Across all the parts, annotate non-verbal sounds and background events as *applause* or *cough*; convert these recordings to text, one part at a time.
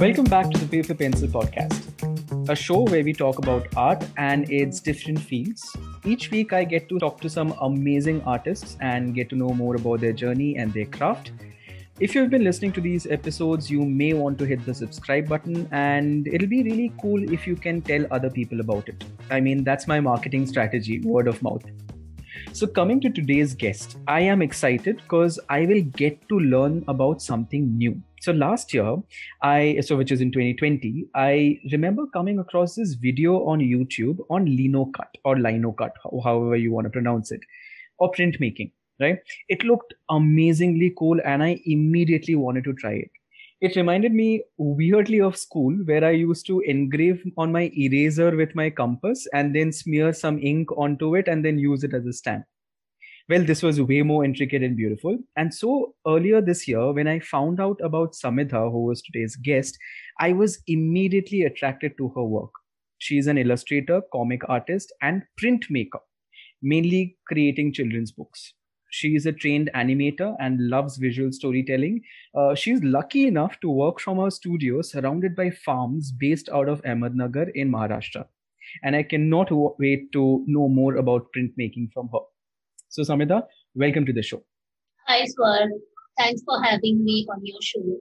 Welcome back to the Paper Pencil Podcast, a show where we talk about art and its different fields. Each week, I get to talk to some amazing artists and get to know more about their journey and their craft. If you've been listening to these episodes, you may want to hit the subscribe button, and it'll be really cool if you can tell other people about it. I mean, that's my marketing strategy word of mouth. So, coming to today's guest, I am excited because I will get to learn about something new. So, last year, I, so which is in 2020, I remember coming across this video on YouTube on LinoCut or LinoCut, however you want to pronounce it, or printmaking, right? It looked amazingly cool and I immediately wanted to try it it reminded me weirdly of school where I used to engrave on my eraser with my compass and then smear some ink onto it and then use it as a stamp. Well, this was way more intricate and beautiful. And so earlier this year, when I found out about Samidha, who was today's guest, I was immediately attracted to her work. She's an illustrator, comic artist, and printmaker, mainly creating children's books. She is a trained animator and loves visual storytelling. Uh, she's lucky enough to work from her studio surrounded by farms based out of Ahmednagar in Maharashtra. And I cannot wait to know more about printmaking from her. So, Samidha, welcome to the show. Hi, Swar. Thanks for having me on your show.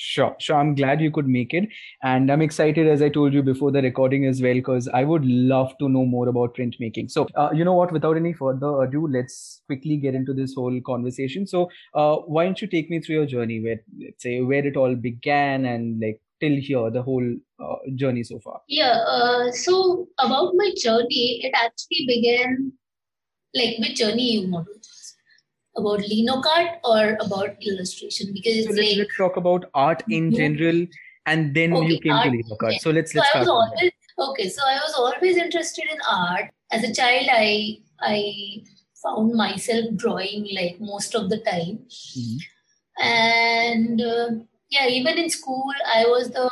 Sure, sure. I'm glad you could make it. And I'm excited, as I told you before the recording as well, because I would love to know more about printmaking. So, uh, you know what, without any further ado, let's quickly get into this whole conversation. So, uh, why don't you take me through your journey, where, let's say, where it all began and like till here, the whole uh, journey so far? Yeah. Uh, so, about my journey, it actually began like which journey you want about linocart or about illustration? Because so let's, like, let's talk about art in general and then okay, you came art, to linocart yeah. so let's let's so start always, okay so i was always interested in art. As a child i i found myself drawing like most of the time. Mm-hmm. and uh, yeah even in school i was the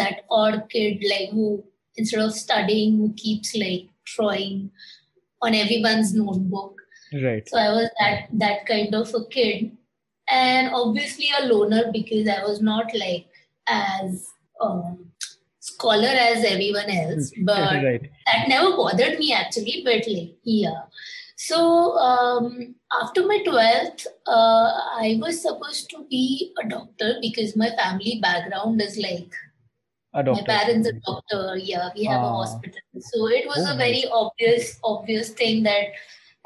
that odd kid like who instead of studying who keeps like drawing on everyone's notebook Right. So I was that that kind of a kid, and obviously a loner because I was not like as um, scholar as everyone else. But right. that never bothered me actually. But like yeah. So um, after my twelfth, uh, I was supposed to be a doctor because my family background is like my parents are doctor. Yeah, we have ah. a hospital. So it was oh, a very nice. obvious obvious thing that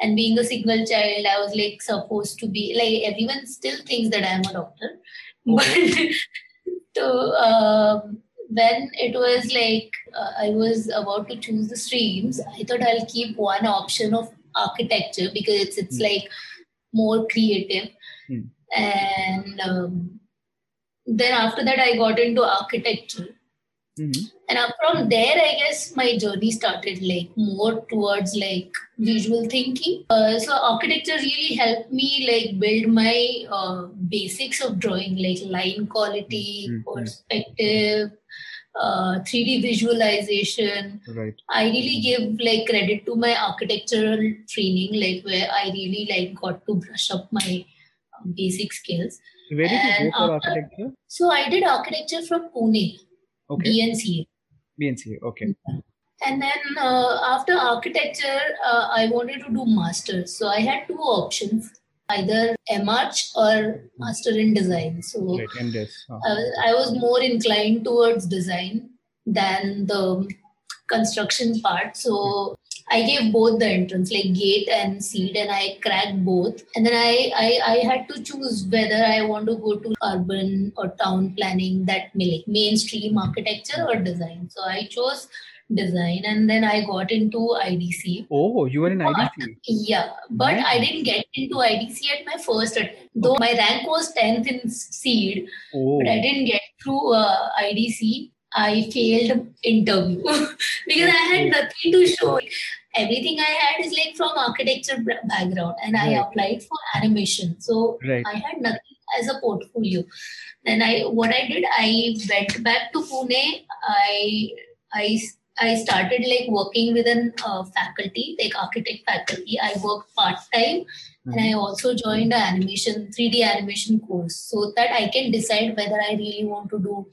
and being a single child i was like supposed to be like everyone still thinks that i'm a doctor *laughs* but *laughs* so um, when it was like uh, i was about to choose the streams i thought i'll keep one option of architecture because it's it's mm. like more creative mm. and um, then after that i got into architecture Mm-hmm. And from there, I guess my journey started like more towards like visual thinking. Uh, so architecture really helped me like build my uh, basics of drawing, like line quality, mm-hmm. perspective, uh, 3D visualization. Right. I really give like credit to my architectural training, like where I really like got to brush up my um, basic skills. Where did and you go for after, architecture? So I did architecture from Pune. Okay. BNCA. BNCA, okay. And then uh, after architecture, uh, I wanted to do masters. So I had two options either MArch or master in design. So right, oh. I, I was more inclined towards design than the construction part. So I gave both the entrance, like gate and CEED, and I cracked both. And then I, I, I had to choose whether I want to go to urban or town planning, that like mainstream architecture or design. So I chose design and then I got into IDC. Oh, you were in but, IDC? Yeah, but I didn't get into IDC at my first attempt. Though my rank was 10th in CEED, oh. but I didn't get through uh, IDC. I failed interview *laughs* because I had nothing to show. Everything I had is like from architecture background, and right. I applied for animation. So right. I had nothing as a portfolio. Then I what I did, I went back to Pune. I I I started like working with an uh, faculty, like architect faculty. I worked part time, mm-hmm. and I also joined an animation, 3D animation course, so that I can decide whether I really want to do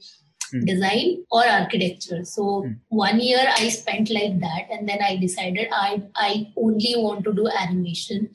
mm. design or architecture. So mm. one year I spent like that, and then I decided I I only want to do animation.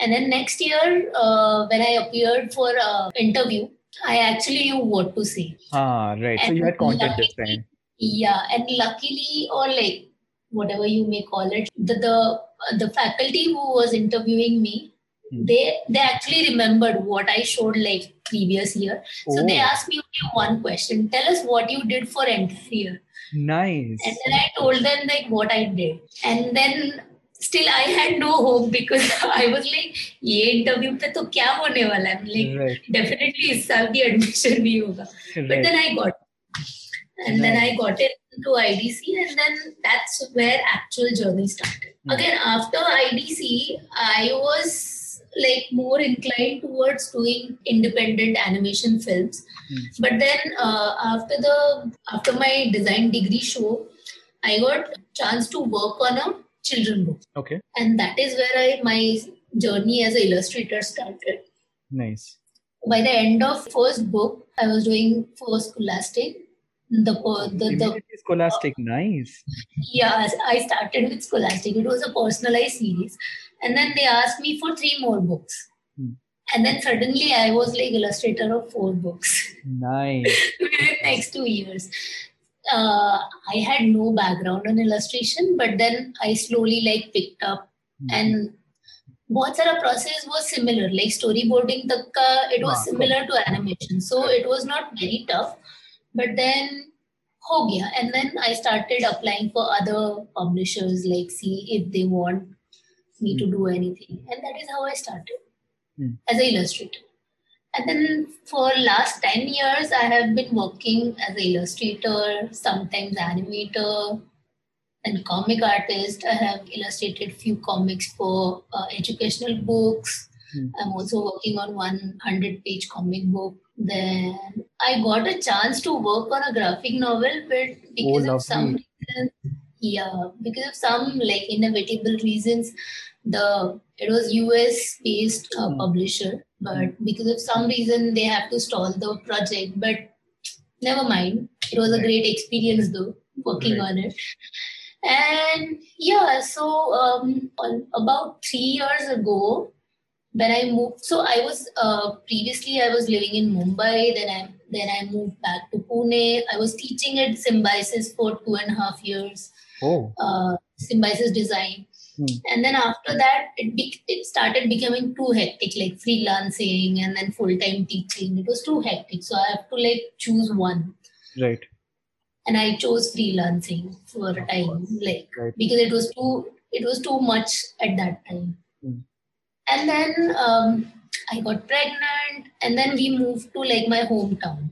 And then next year, uh, when I appeared for an interview, I actually knew what to say. Ah, right. And so you had content this time. Yeah, and luckily, or like whatever you may call it, the the, the faculty who was interviewing me, hmm. they they actually remembered what I showed like previous year. Oh. So they oh. asked me one question: Tell us what you did for entire year. Nice. And then I told them like what I did, and then still I had no hope because *laughs* I was like ये interview पे तो क्या होने वाला है like right. definitely इस साल की admission नहीं होगा right. but then I got and right. then I got into IDC and then that's where actual journey started mm. again after IDC I was like more inclined towards doing independent animation films mm. but then uh, after the after my design degree show I got chance to work on a children book. Okay. And that is where I my journey as an illustrator started. Nice. By the end of first book, I was doing for Scholastic. The the, the Scholastic, uh, nice. Yeah, I started with Scholastic. It was a personalized series, and then they asked me for three more books. Hmm. And then suddenly I was like illustrator of four books. Nice. within *laughs* next two years uh, I had no background in illustration, but then I slowly like picked up mm-hmm. and बहुत सारा process was similar like storyboarding तक का it was wow. similar to animation so it was not very tough but then हो गया and then I started applying for other publishers like see if they want me to do anything and that is how I started mm. as an illustrator and then for last 10 years, I have been working as an illustrator, sometimes animator, and comic artist. I have illustrated few comics for uh, educational books. Mm. I'm also working on 100 page comic book. Then I got a chance to work on a graphic novel, but because oh, of some reasons, yeah, because of some like inevitable reasons, the it was US based uh, mm. publisher but because of some reason they have to stall the project but never mind. It was a great experience though working right. on it. And yeah so um, about three years ago when i moved so i was uh, previously i was living in mumbai then i then i moved back to pune. I was teaching at symbiosis for two and a half years. Oh. Uh, symbiosis design Hmm. And then after that, it be- it started becoming too hectic, like freelancing and then full time teaching. It was too hectic, so I have to like choose one. Right. And I chose freelancing for a time, like right. because it was too it was too much at that time. Hmm. And then um, I got pregnant, and then we moved to like my hometown.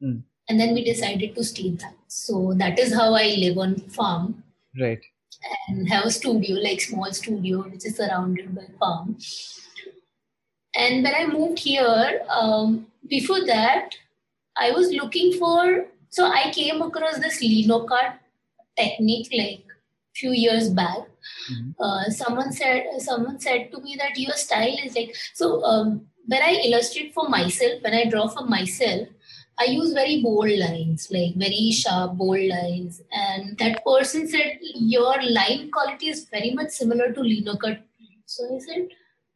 Hmm. And then we decided to stay there. So that is how I live on farm. Right and have a studio, like small studio, which is surrounded by farm. And when I moved here, um, before that, I was looking for. So I came across this Linocart technique like few years back. Mm-hmm. Uh, someone said someone said to me that your style is like so. Um, when I illustrate for myself, when I draw for myself, I use very bold lines, like very sharp, bold lines. And that person said, Your line quality is very much similar to Linocut. So I said,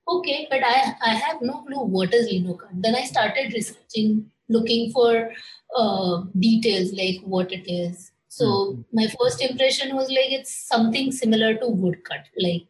Okay, but I, I have no clue what is Linocut. Then I started researching, looking for uh, details like what it is. So mm-hmm. my first impression was like it's something similar to woodcut, like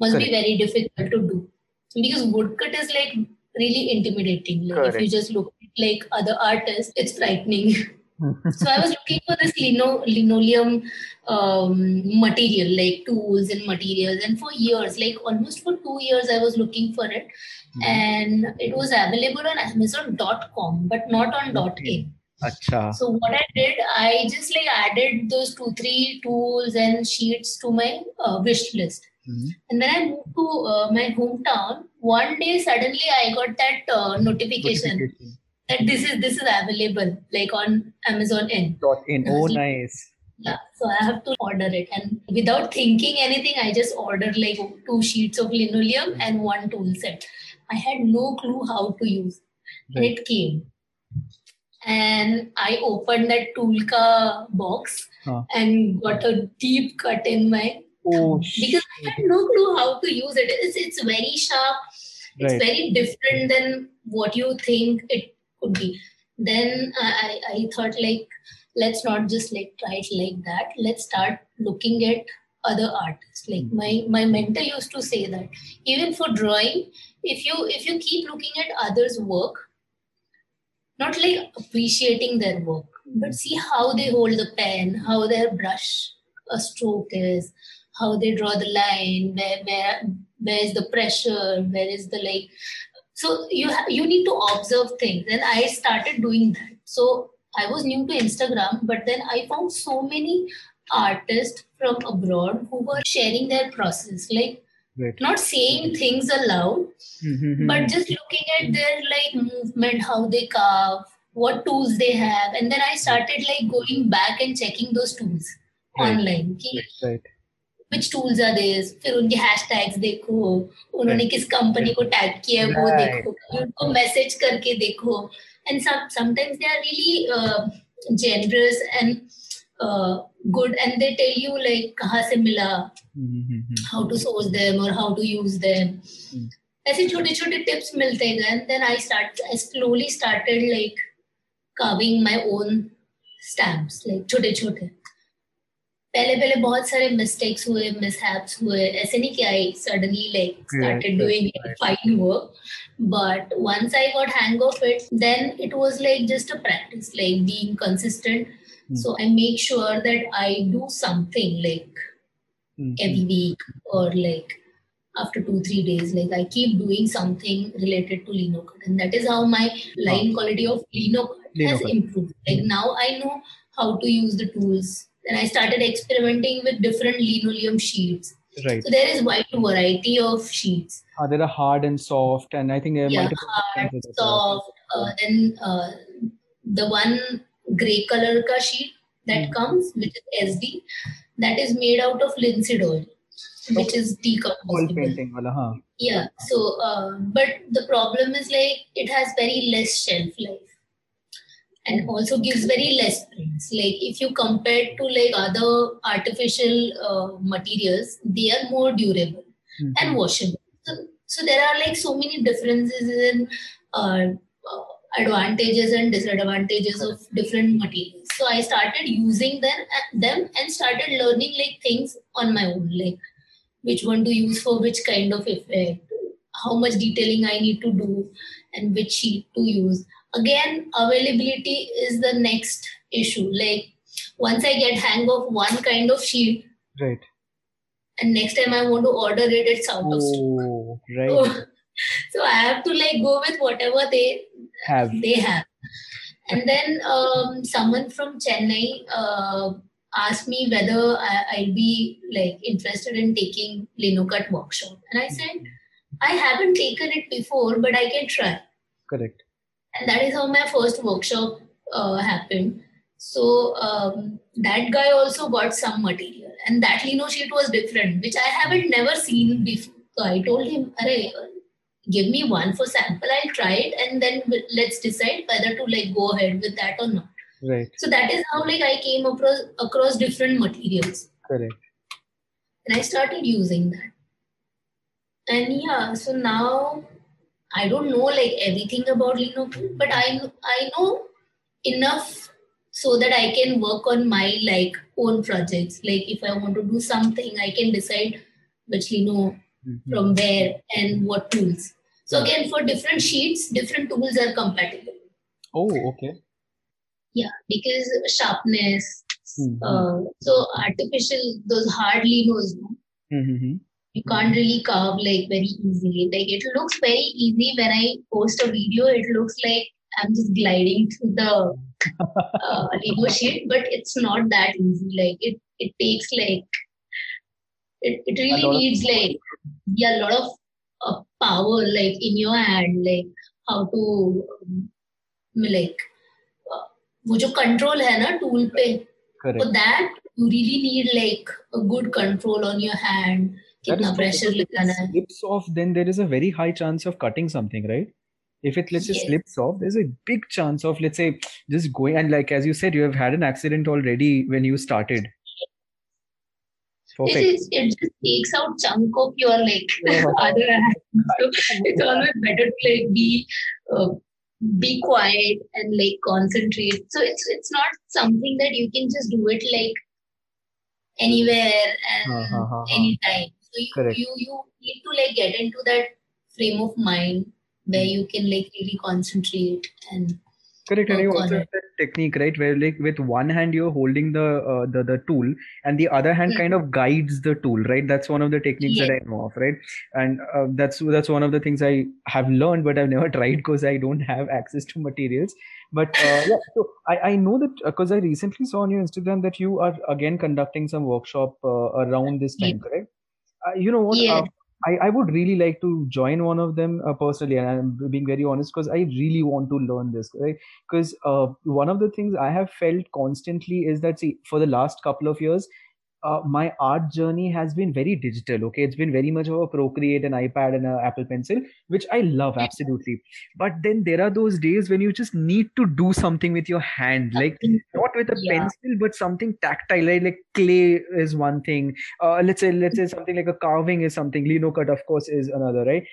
must Correct. be very difficult to do because woodcut is like really intimidating. Like Correct. if you just look like other artists, it's frightening. *laughs* so I was looking for this lino, linoleum um, material, like tools and materials, and for years, like almost for two years, I was looking for it, mm-hmm. and it was available on Amazon.com, but not on .in. Achha. So what I did, I just like added those two, three tools and sheets to my uh, wish list. Mm-hmm. And then I moved to uh, my hometown. One day, suddenly, I got that uh, notification, notification, that this is this is available, like on Amazon in. Dot in. Oh, nice. Yeah, so I have to order it, and without thinking anything, I just ordered like two sheets of linoleum and one tool set. I had no clue how to use, right. and it came. and I opened that Toolka box huh. and got a deep cut in my oh, because I had no clue how to use it. It's, it's very sharp. It's right. very different than what you think it could be. Then uh, I, I thought like let's not just like try it like that. Let's start looking at other artists. Like hmm. my my mentor used to say that even for drawing, if you if you keep looking at others' work, not like appreciating their work, but hmm. see how they hold the pen, how their brush a stroke is, how they draw the line, where where where is the pressure, where is the like. So you ha- you need to observe things, and I started doing that. So I was new to Instagram, but then I found so many artists from abroad who were sharing their process, like right. not saying things aloud, mm-hmm. but just looking at their like movement, how they carve, what tools they have, and then I started like going back and checking those tools right. online. Right. Which tools are these फिर उनके hashtags देखो उन्होंने किस company को tag किया है वो देखो उनको मैसेज करके देखो। And some sometimes they are really generous and good and they tell you like कहाँ से मिला हाउ टू सोर्स देम और हाउ टू यूज़ देम ऐसे छोटे छोटे टिप्स मिलते गए and then I start I slowly started like carving my own stamps like छोटे छोटे पहले पहले बहुत सारे मिस्टेक्स हुए मिसहैप्स हुए ऐसे नहीं कि I suddenly like started doing fine work but once i got hang of it then it was like just a practice like being consistent Mm. So I make sure that I do something like mm-hmm. every week or like after two three days like i keep doing something related to linocut and that is how my line quality of linocut Lino has cut. improved like mm now i know how to use the tools then i started experimenting with different linoleum sheets right so there is wide variety of sheets uh, there are hard and soft and i think there are yeah, hard soft uh, then uh, the one gray color ka sheet that mm. comes, which is SD, that is made out of linseed oil, which is decomposable. painting wala, huh? Yeah. So, uh, but the problem is like it has very less shelf life and also gives very less prints. Like if you compare to like other artificial uh, materials, they are more durable mm-hmm. and washable. So, so there are like so many differences in uh, uh advantages and disadvantages of different materials so i started using them them and started learning like things on my own like which one to use for which kind of effect how much detailing i need to do and which sheet to use again availability is the next issue. Like once i get hang of one kind of sheet right. and next time i want to order it it's out oh, of stock. *laughs* Right. So, so i have to like go with whatever they have. they have. And then um, someone from chennai uh, asked me whether I, will be like interested in taking linocut workshop. And i said i haven't taken it before but i can try. Correct and that is how my first workshop uh, happened. So um, that guy also got some material. And that lino sheet was different which i haven't never seen before. So i told him give me one for sample. I'll try it and then let's decide whether to like go ahead with that or not. Right. So that is how like i came across across different materials. Correct. And i started using that. And yeah so now i don't know like everything about linocut but i i know enough so that i can work on my like own projects like if i want to do something i can decide which lino mm-hmm. from where and what tools so again, for different sheets, different tools are compatible. Oh, okay. Yeah, because sharpness. Mm-hmm. Uh, so artificial, those hard linos, mm-hmm you can't really carve like very easily. Like it looks very easy when I post a video. It looks like I'm just gliding through the uh, Lego sheet, but it's not that easy. Like it, it takes like it, it really needs like yeah a lot of uh, power like in your hand like how to um, like uh, वो जो control है ना tool पे for that you really need like a good control on your hand that is pressure if slips off, then there is a very high chance of cutting something, right? If it let's say slips off, there's a big chance of let's say just going and like as you said, you have had an accident already when you started. Perfect. It, is, it just takes out chunk of your like *laughs* *laughs* other so it's always better to like be uh, be quiet and like concentrate. So it's it's not something that you can just do it like anywhere and uh-huh. anytime. So you, you you need to like get into that frame of mind where you can like really concentrate and correct and you also have that technique right? Where like with one hand you're holding the uh, the, the tool and the other hand mm-hmm. kind of guides the tool right? That's one of the techniques yeah. that i know of right? And uh, that's that's one of the things i have learned but i've never *laughs* tried because i don't have access to materials. But uh, *laughs* yeah so i i know that because uh, i recently saw on your instagram that you are again conducting some workshop uh, around this time yeah. correct you know what yeah. I, I would really like to join one of them uh, personally, and I'm being very honest because I really want to learn this, right? Because uh, one of the things I have felt constantly is that, see, for the last couple of years, uh, my art journey has been very digital okay? It's been very much of a procreate an ipad and an apple pencil which i love absolutely. But then there are those days when you just need to do something with your hand like not with a yeah. pencil but something tactile right? like clay is one thing. Uh, let's say let's say something like a carving is something lino cut of course is another right?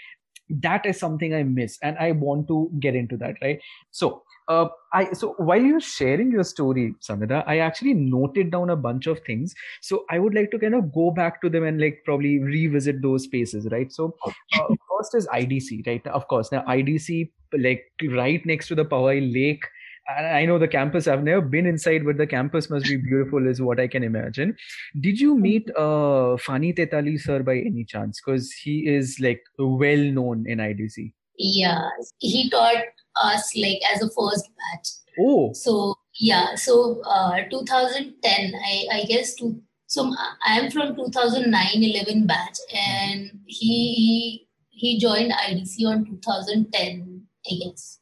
That is something i miss and i want to get into that right? So uh, I so while you're sharing your story, Samidha, I actually noted down a bunch of things. So I would like to kind of go back to them and like probably revisit those spaces, right? So uh, *laughs* first is IDC, right? Of course, now IDC like right next to the Powai Lake. I know the campus. I've never been inside, but the campus must be beautiful, is what I can imagine. Did you meet uh, Phani Tetali sir by any chance? Because he is like well known in IDC. Yeah, he taught us like as a first batch. Oh. So yeah, so uh, 2010, I I guess to so I am from 2009-11 batch, and he he joined IDC on 2010, I guess.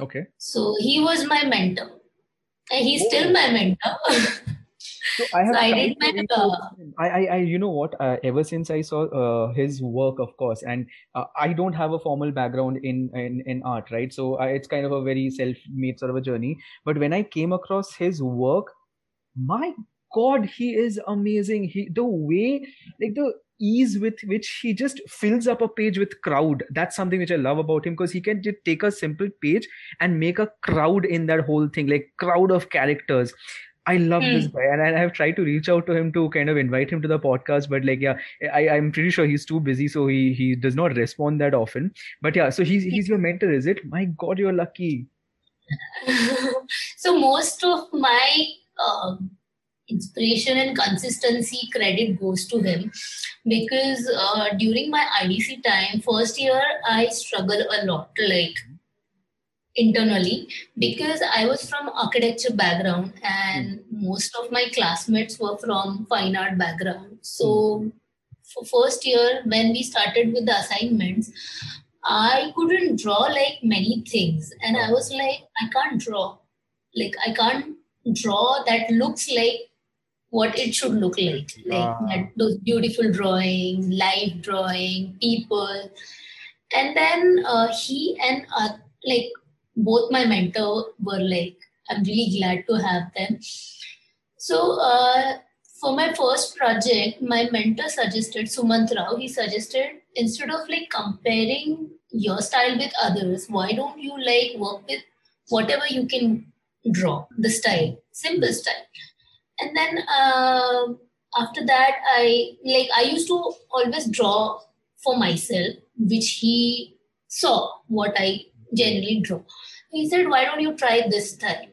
Okay. So he was my mentor. And he's oh. still my mentor. *laughs* So I have. So I did my. I, I, I, you know what? Uh, ever since I saw uh, his work, of course, and uh, I don't have a formal background in in, in art, right? So I, it's kind of a very self-made sort of a journey. But when I came across his work, my God, he is amazing. He the way, like the ease with which he just fills up a page with crowd that's something which i love about him because he can just take a simple page and make a crowd in that whole thing like crowd of characters I love mm. this guy, and I have tried to reach out to him to kind of invite him to the podcast, but like, yeah, I, I'm pretty sure he's too busy, so he he does not respond that often. But yeah, so he's *laughs* he's your mentor, is it? My God, you're lucky. *laughs* so most of my um, inspiration and consistency credit goes to him because uh, during my IDC time, first year, I struggled a lot, like internally because I was from architecture background and mm. most of my classmates were from fine art background. So mm. for first year when we started with the assignments, I couldn't draw like many things and I was like, I can't draw. Like I can't draw that looks like what it should look like. Like uh. those beautiful drawing, live drawing, people. And then uh, he and uh, like both my mentor were like, I'm really glad to have them. So uh, for my first project, my mentor suggested, Sumant Rao, he suggested instead of like comparing your style with others, why don't you like work with whatever you can draw, the style, simple style. And then uh, after that, I like I used to always draw for myself, which he saw what I generally draw. He said, Why don't you try this style?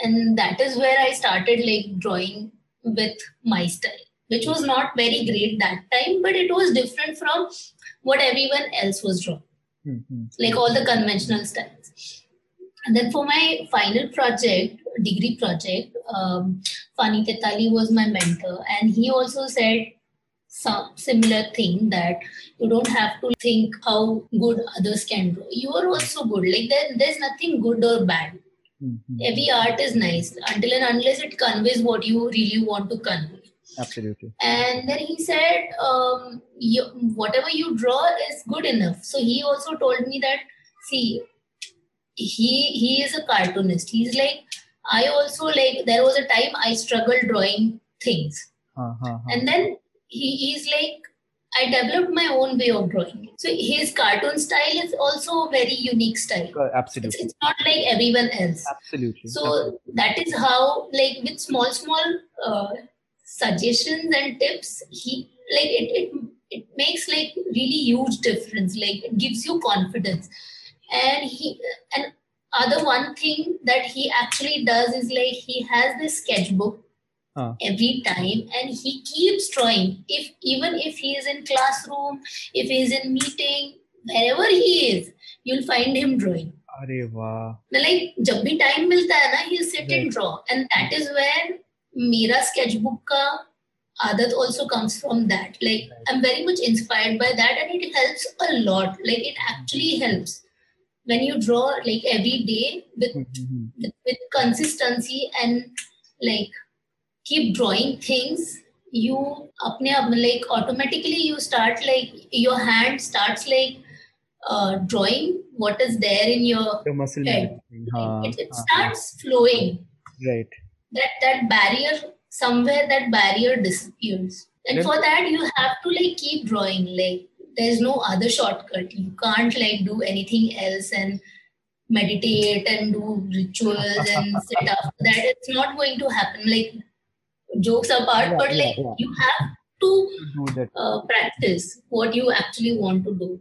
And that is where I started like drawing with my style, which was not very great that time, but it was different from what everyone else was drawing, mm-hmm. like all the conventional styles. And then for my final project, degree project, um, Phani Tetali was my mentor, and he also said some similar thing that you don't have to think how good others can do. You are also good. Like there, there's nothing good or bad. Mm-hmm. Every art is nice until and unless it conveys what you really want to convey. Absolutely. And then he said, um, you, whatever you draw is good enough. So he also told me that, see, he he is a cartoonist he's like i also like there was a time i struggled drawing things uh-huh. and then he is like I developed my own way of drawing. So his cartoon style is also a very unique style. Uh, absolutely. It's, it's, not like everyone else. Absolutely. So absolutely. that is how, like with small, small uh, suggestions and tips, he like it, it it makes like really huge difference. Like it gives you confidence. And he and other one thing that he actually does is like he has this sketchbook uh. every time and he keeps drawing if even if he is in classroom if he is in meeting wherever he is you'll find him drawing अरे वाह like जब भी time मिलता है ना he'll sit right. and draw and that is where मेरा sketchbook का आदत also comes from that like right. i'm very much inspired by that and it helps a lot like it actually helps when you draw like every day with, mm-hmm. with, with consistency and like keep drawing things you apne like automatically you start like your hand starts like uh, drawing what is there in your, your muscle head. it, it starts flowing. Right. That that barrier somewhere that barrier disappears. And for that you have to like keep drawing like there's no other shortcut. You can't like do anything else and meditate and do rituals and sit up. That it's not going to happen. Like jokes apart, yeah, but like yeah, you have to uh, practice what you actually want to do.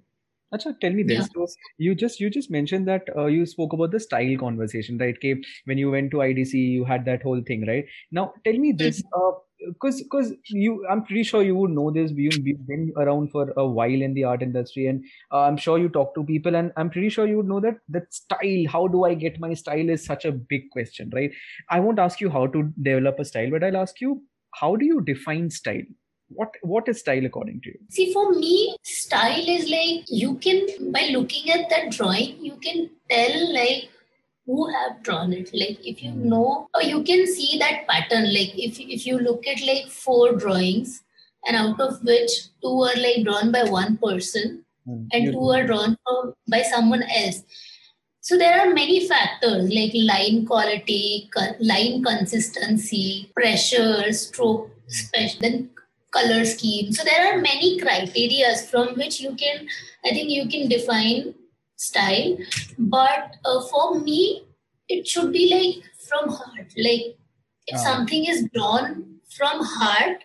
Achha, tell me this. So you just you just mentioned that uh, you spoke about the style conversation, right? Okay, when you went to IDC, you had that whole thing, right? Now, tell me this. Mm-hmm. Uh, because because you i'm pretty sure you would know this you've been around for a while in the art industry and uh, i'm sure you talk to people and i'm pretty sure you would know that that style how do i get my style is such a big question right? I won't ask you how to develop a style but i'll ask you how do you define style? What what is style according to you? See for me style is like you can by looking at that drawing you can tell like who have drawn it. Like if you know or you can see that pattern. Like if, if you look at like four drawings and out of which two are like drawn by one person mm. and two are drawn by someone else. So there are many factors like line quality line consistency pressure stroke special then color scheme. So there are many criteria from which you can i think you can define style. But uh, for me it should be like from heart. Like if uh. something is drawn from heart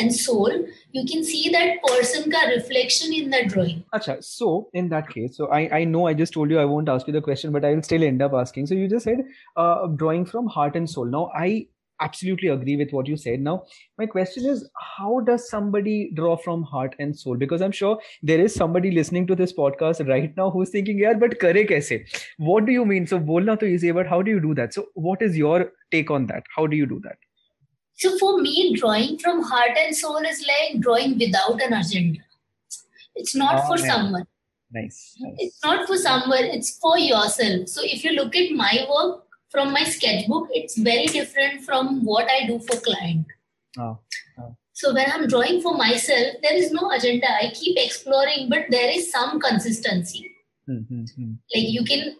and soul you can see that person ka reflection in the drawing. Acha, so in that case so i i know i just told you i won't ask you the question but i will still end up asking. So you just said uh, drawing from heart and soul. Now i absolutely agree with what you said. Now, my question is, how does somebody draw from heart and soul? Because I'm sure there is somebody listening to this podcast right now who's thinking, yeah, but kare kaise? What do you mean? So, bolna to easy, but how do you do that? So, what is your take on that? How do you do that? So, for me, drawing from heart and soul is like drawing without an agenda. It's not oh, for man. someone. Nice, nice. It's not for someone, it's for yourself. So, if you look at my work, from my sketchbook it's very different from what i do for client oh. Oh. so when i'm drawing for myself there is no agenda i keep exploring but there is some consistency mm-hmm. like you can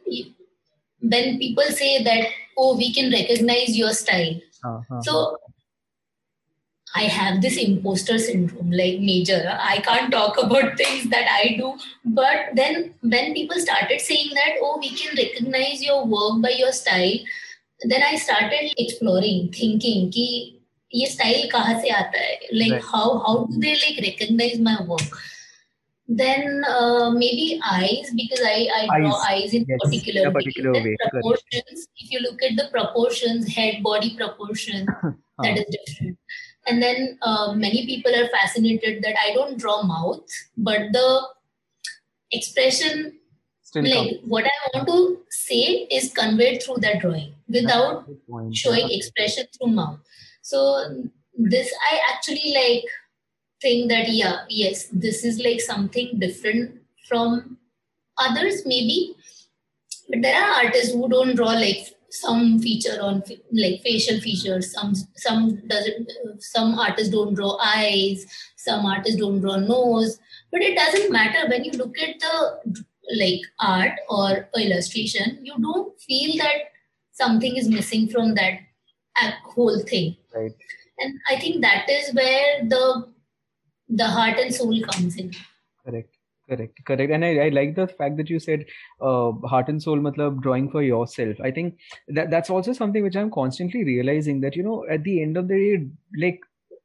when people say that oh we can recognize your style uh-huh. so I have this imposter syndrome, like major. I can't talk about things *laughs* that I do. But then when people started saying that, oh, we can recognize your work by your style, then I started exploring, thinking कि ये style कहाँ से आता है? Like right. how how do they like recognize my work? Then uh, maybe eyes because I, I draw eyes, eyes in yes, particular, particular way. Proportions. If you look at the proportions, head body proportion, *laughs* that is different and then uh, many people are fascinated that i don't draw mouth but the expression Still like comes. what i want to say is conveyed through that drawing without showing expression through mouth. So this i actually like think that yeah yes this is like something different from others maybe. But there are artists who don't draw like some feature on like facial features some some doesn't some artists don't draw eyes some artists don't draw nose but it doesn't matter when you look at the like art or illustration, you don't feel that something is missing from that whole thing. Right. And I think that is where the the heart and soul comes in. Correct. Correct, correct, and I, I like the fact that you said uh, heart and soul, matlab drawing for yourself. I think that that's also something which I'm constantly realizing that you know at the end of the day, like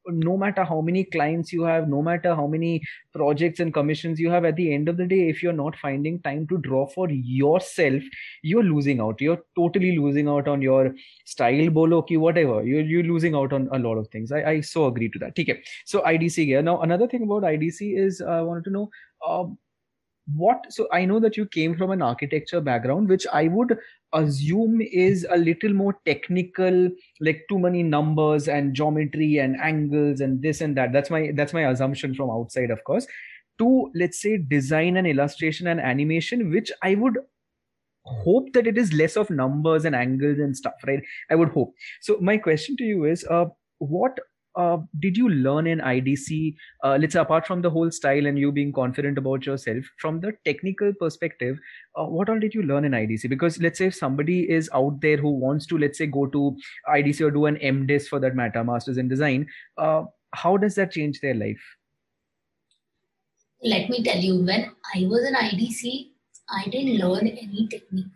no matter how many clients you have no matter how many projects and commissions you have at the end of the day if you're not finding time to draw for yourself you're losing out. You're totally losing out on your style bolo ki whatever. You're, you're losing out on a lot of things. I, I so agree to that. Okay so idc here now another thing about idc is uh, i wanted to know uh, what so i know that you came from an architecture background which i would assume is a little more technical like too many numbers and geometry and angles and this and that. That's my that's my assumption from outside of course. To let's say design and illustration and animation which i would hope that it is less of numbers and angles and stuff right? I would hope. So my question to you is uh, what uh, did you learn in IDC? Uh, let's say apart from the whole style and you being confident about yourself, from the technical perspective, uh, what all did you learn in IDC? Because let's say if somebody is out there who wants to, let's say, go to IDC or do an MDes for that matter, Masters in Design, uh, how does that change their life? Let me tell you, when I was in IDC, I didn't learn any technique.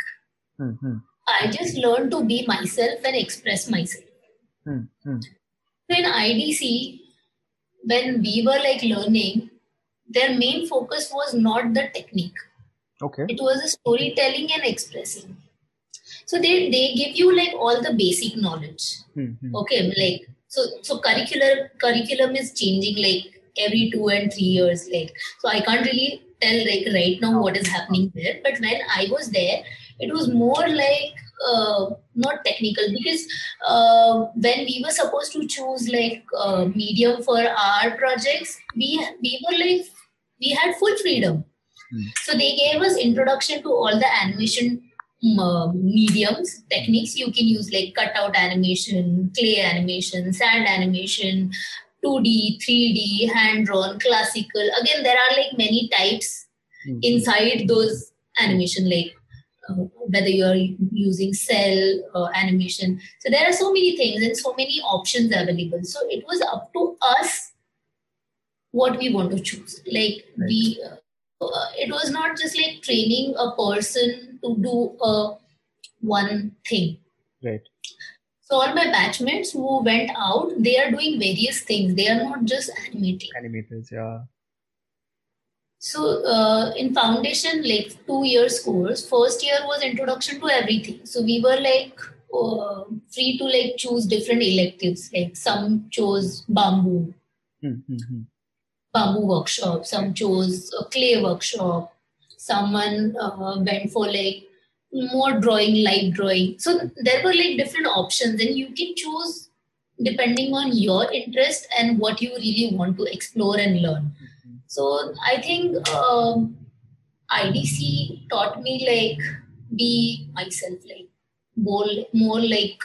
Mm-hmm. I just learned to be myself and express myself. Mm-hmm. In IDC, when we were like learning, their main focus was not the technique. Okay. It was the storytelling and expressing. So they they give you like all the basic knowledge. Mm-hmm. Okay, like so so curricular curriculum is changing like every two and three years. Like so I can't really tell like right now what is happening there. But when I was there, it was more like uh, not technical because uh, when we were supposed to choose like uh, medium for our projects we we were like we had full freedom mm. so they gave us introduction to all the animation um, mediums techniques you can use like cutout animation clay animation sand animation 2d 3d hand drawn classical again there are like many types mm. inside those animation like whether you're using cell or animation. So there are so many things and so many options available. So it was up to us what we want to choose. Like right. we, uh, uh, it was not just like training a person to do a one thing. Right. So all my batchmates who went out, they are doing various things. They are not just animating. Animators, yeah. So uh, in foundation, like two years course, first year was introduction to everything. So we were like uh, free to like choose different electives. Like some chose bamboo, mm-hmm. bamboo workshop. Some chose a clay workshop. Someone uh, went for like more drawing, light drawing. So there were like different options, and you can choose depending on your interest and what you really want to explore and learn. So I think um, IDC taught me like be myself, like more, more like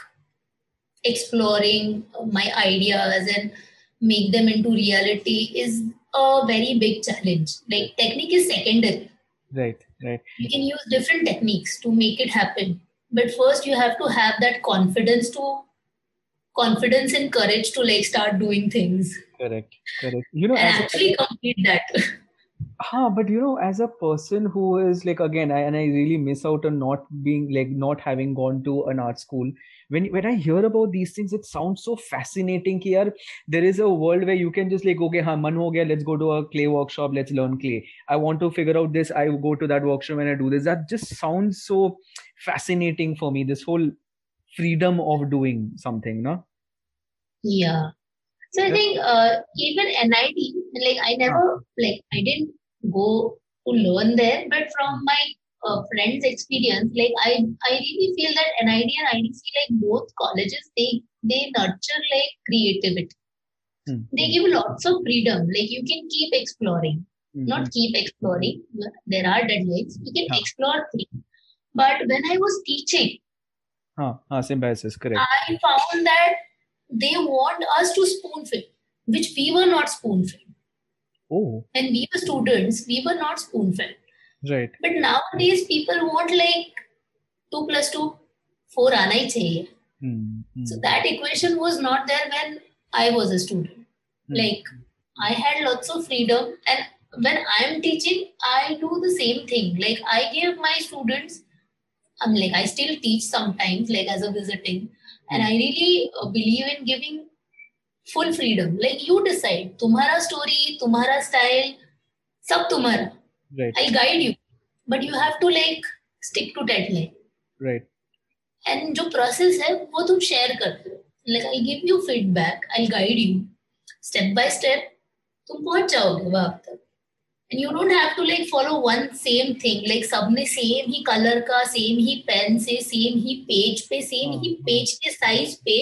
exploring my ideas and make them into reality is a very big challenge. Like technique is secondary. Right, right. You can use different techniques to make it happen. But first you have to have that confidence to confidence and courage to like start doing things. Correct correct. You know and actually a, complete that. *laughs* Huh, but you know as a person who is like again I, and i really miss out on not being like not having gone to an art school. When when i hear about these things it sounds so fascinating here there is a world where you can just like okay ha, man ho gaya, let's go to a clay workshop let's learn clay. I want to figure out this i go to that workshop and i do this. That just sounds so fascinating for me this whole freedom of doing something no yeah so I think uh, even NID, like I never, like I didn't go to learn there, but from my uh, friends' experience, like I, I really feel that NID and IDC, like both colleges, they they nurture like creativity. Mm-hmm. They give lots of freedom. Like you can keep exploring, mm-hmm. not keep exploring. There are deadlines. You can yeah. explore free. But when I was teaching, huh, huh, symbiosis, correct. I found that they want us to spoon feed, which we were not spoon fed. Oh. When we were students, we were not spoon fed. right but nowadays people want like 2 plus 2 4 aana hi chahiye mm-hmm. so that equation was not there when i was a student mm-hmm. like i had lots of freedom and when i'm teaching i do the same thing like i give my students i'm like i still teach sometimes like as a visiting and i really uh, believe in giving full freedom like you decide tumhara story tumhara style sab tumhara right i'll guide you but you have to like stick to deadline right and जो process है वो तुम share करते हो like I give you feedback I guide you step by step तुम पहुंच जाओगे वहां तक and you don't have to like follow one same thing. Like सबने same ही color का same ही pen से same ही page पे same ही page के size पे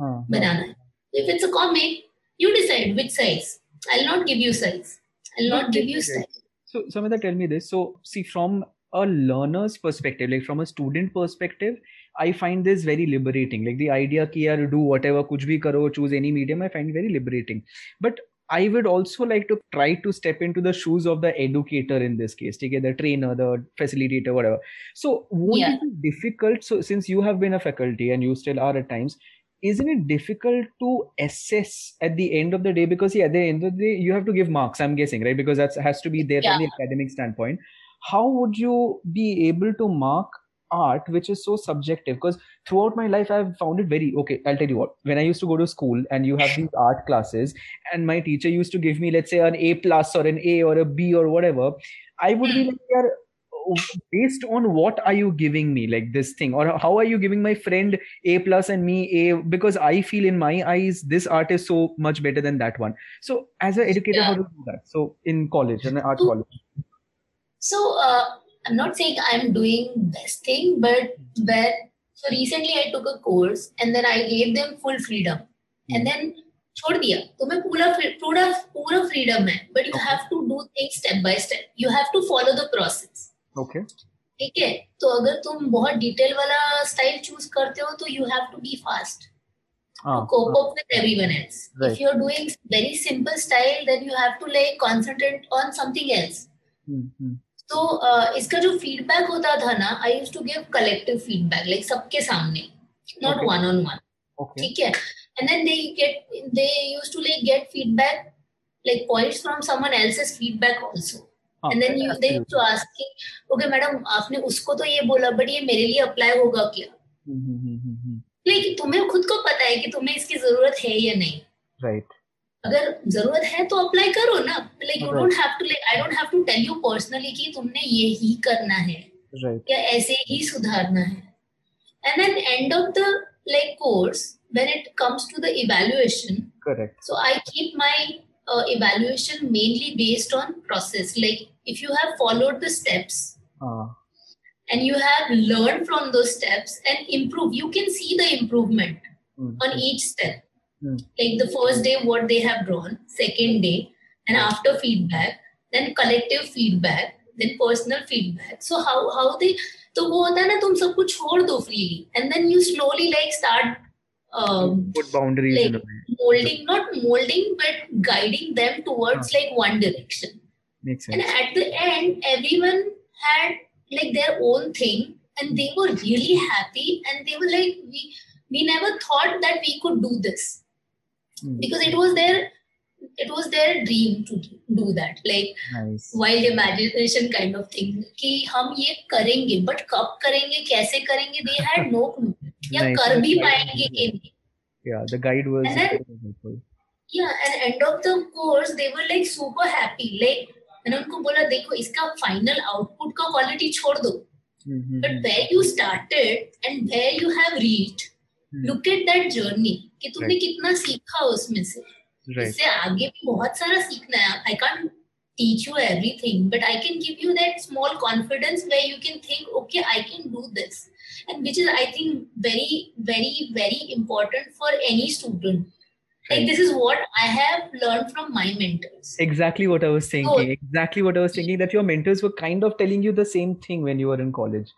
banana है। If it's a comic you decide which size. I'll not give you size. I'll not give you size. so Samidha tell me this. So see from a learner's perspective like from a student perspective i find this very liberating. Like the idea here, do whatever kuch bhi karo choose any medium i find very liberating. But I would also like to try to step into the shoes of the educator in this case, okay, the trainer, the facilitator, whatever. So won't yeah. it be difficult? So since you have been a faculty and you still are at times, isn't it difficult to assess at the end of the day? Because yeah, at the end of the day, you have to give marks, I'm guessing, right? Because that has to be there yeah. from the academic standpoint. How would you be able to mark art which is so subjective because throughout my life i've found it very okay i'll tell you what when i used to go to school and you have these art classes and my teacher used to give me let's say an a plus or an a or a b or whatever i would be like based on what are you giving me like this thing? Or how are you giving my friend a plus and me a? Because i feel in my eyes this art is so much better than that one. So as an educator yeah. how do you do that? So in college in an art college. so uh, I'm not saying I'm doing best thing, but where so recently I took a course and then I gave them full freedom. And then छोड़ दिया तुम्हें पूरा पूरा पूरा freedom है but you have to do things step by step you have to follow the process okay ठीक है तो अगर तुम बहुत डिटेल वाला स्टाइल चूज़ करते हो तो you have to be fast cope up with everyone else right. if you're doing very simple style then you have to like concentrate on something else mm-hmm. तो uh, इसका जो feedback होता था ना I use to give collective feedback like सबके सामने not one on one ठीक है? And then they get they use to like get feedback like points from someone else's feedback also. oh, and then you they used to ask okay madam आपने उसको तो ये बोला but ये मेरे लिए अप्लाई होगा क्या? लेकिन तुम्हें खुद को पता है कि तुम्हें इसकी ज़रूरत है या नहीं। Right right. अगर ज़रूरत है तो अप्लाई करो ना। Like you don't have to like I don't have to tell you personally कि तुमने ये ही करना है right. या ऐसे ही सुधारना है। And then end of the like course when it comes to the evaluation correct so I keep my evaluation mainly based on process like if you have followed the steps and you have learn from those steps and improve you can see the improvement on each step Mm. Like the first day, what they have drawn, second day, and after feedback, then collective feedback, then personal feedback. So how how they तो वो होता है ना तुम सब कुछ छोड़ दो freely and then you slowly like start put boundaries like molding not molding but guiding them towards like one direction makes sense and at the end everyone had like their own thing and they were really happy and they were like we we never thought that we could do this mm. Because it was their it was their dream to do that like nice. wild imagination kind of thing कि हम ये करेंगे but कब करेंगे कैसे करेंगे they had no clue या nice. कर भी पाएँगे कि नहीं yeah the guide was and then, yeah and end of the course they were like super happy like मैंने उनको बोला देखो इसका फाइनल आउटपुट का क्वालिटी छोड़ दो but where you started and where you have reached look at that journey कि तुमने कितना सीखा उसमें से इससे आगे भी बहुत सारा सीखना है I can't teach you everything but i can give you that small confidence where you can think okay i can do this and which is i think very very very important for any student like this is what i have learned from my mentors exactly what i was thinking so, exactly what i was thinking that your mentors were kind of telling you the same thing when you were in college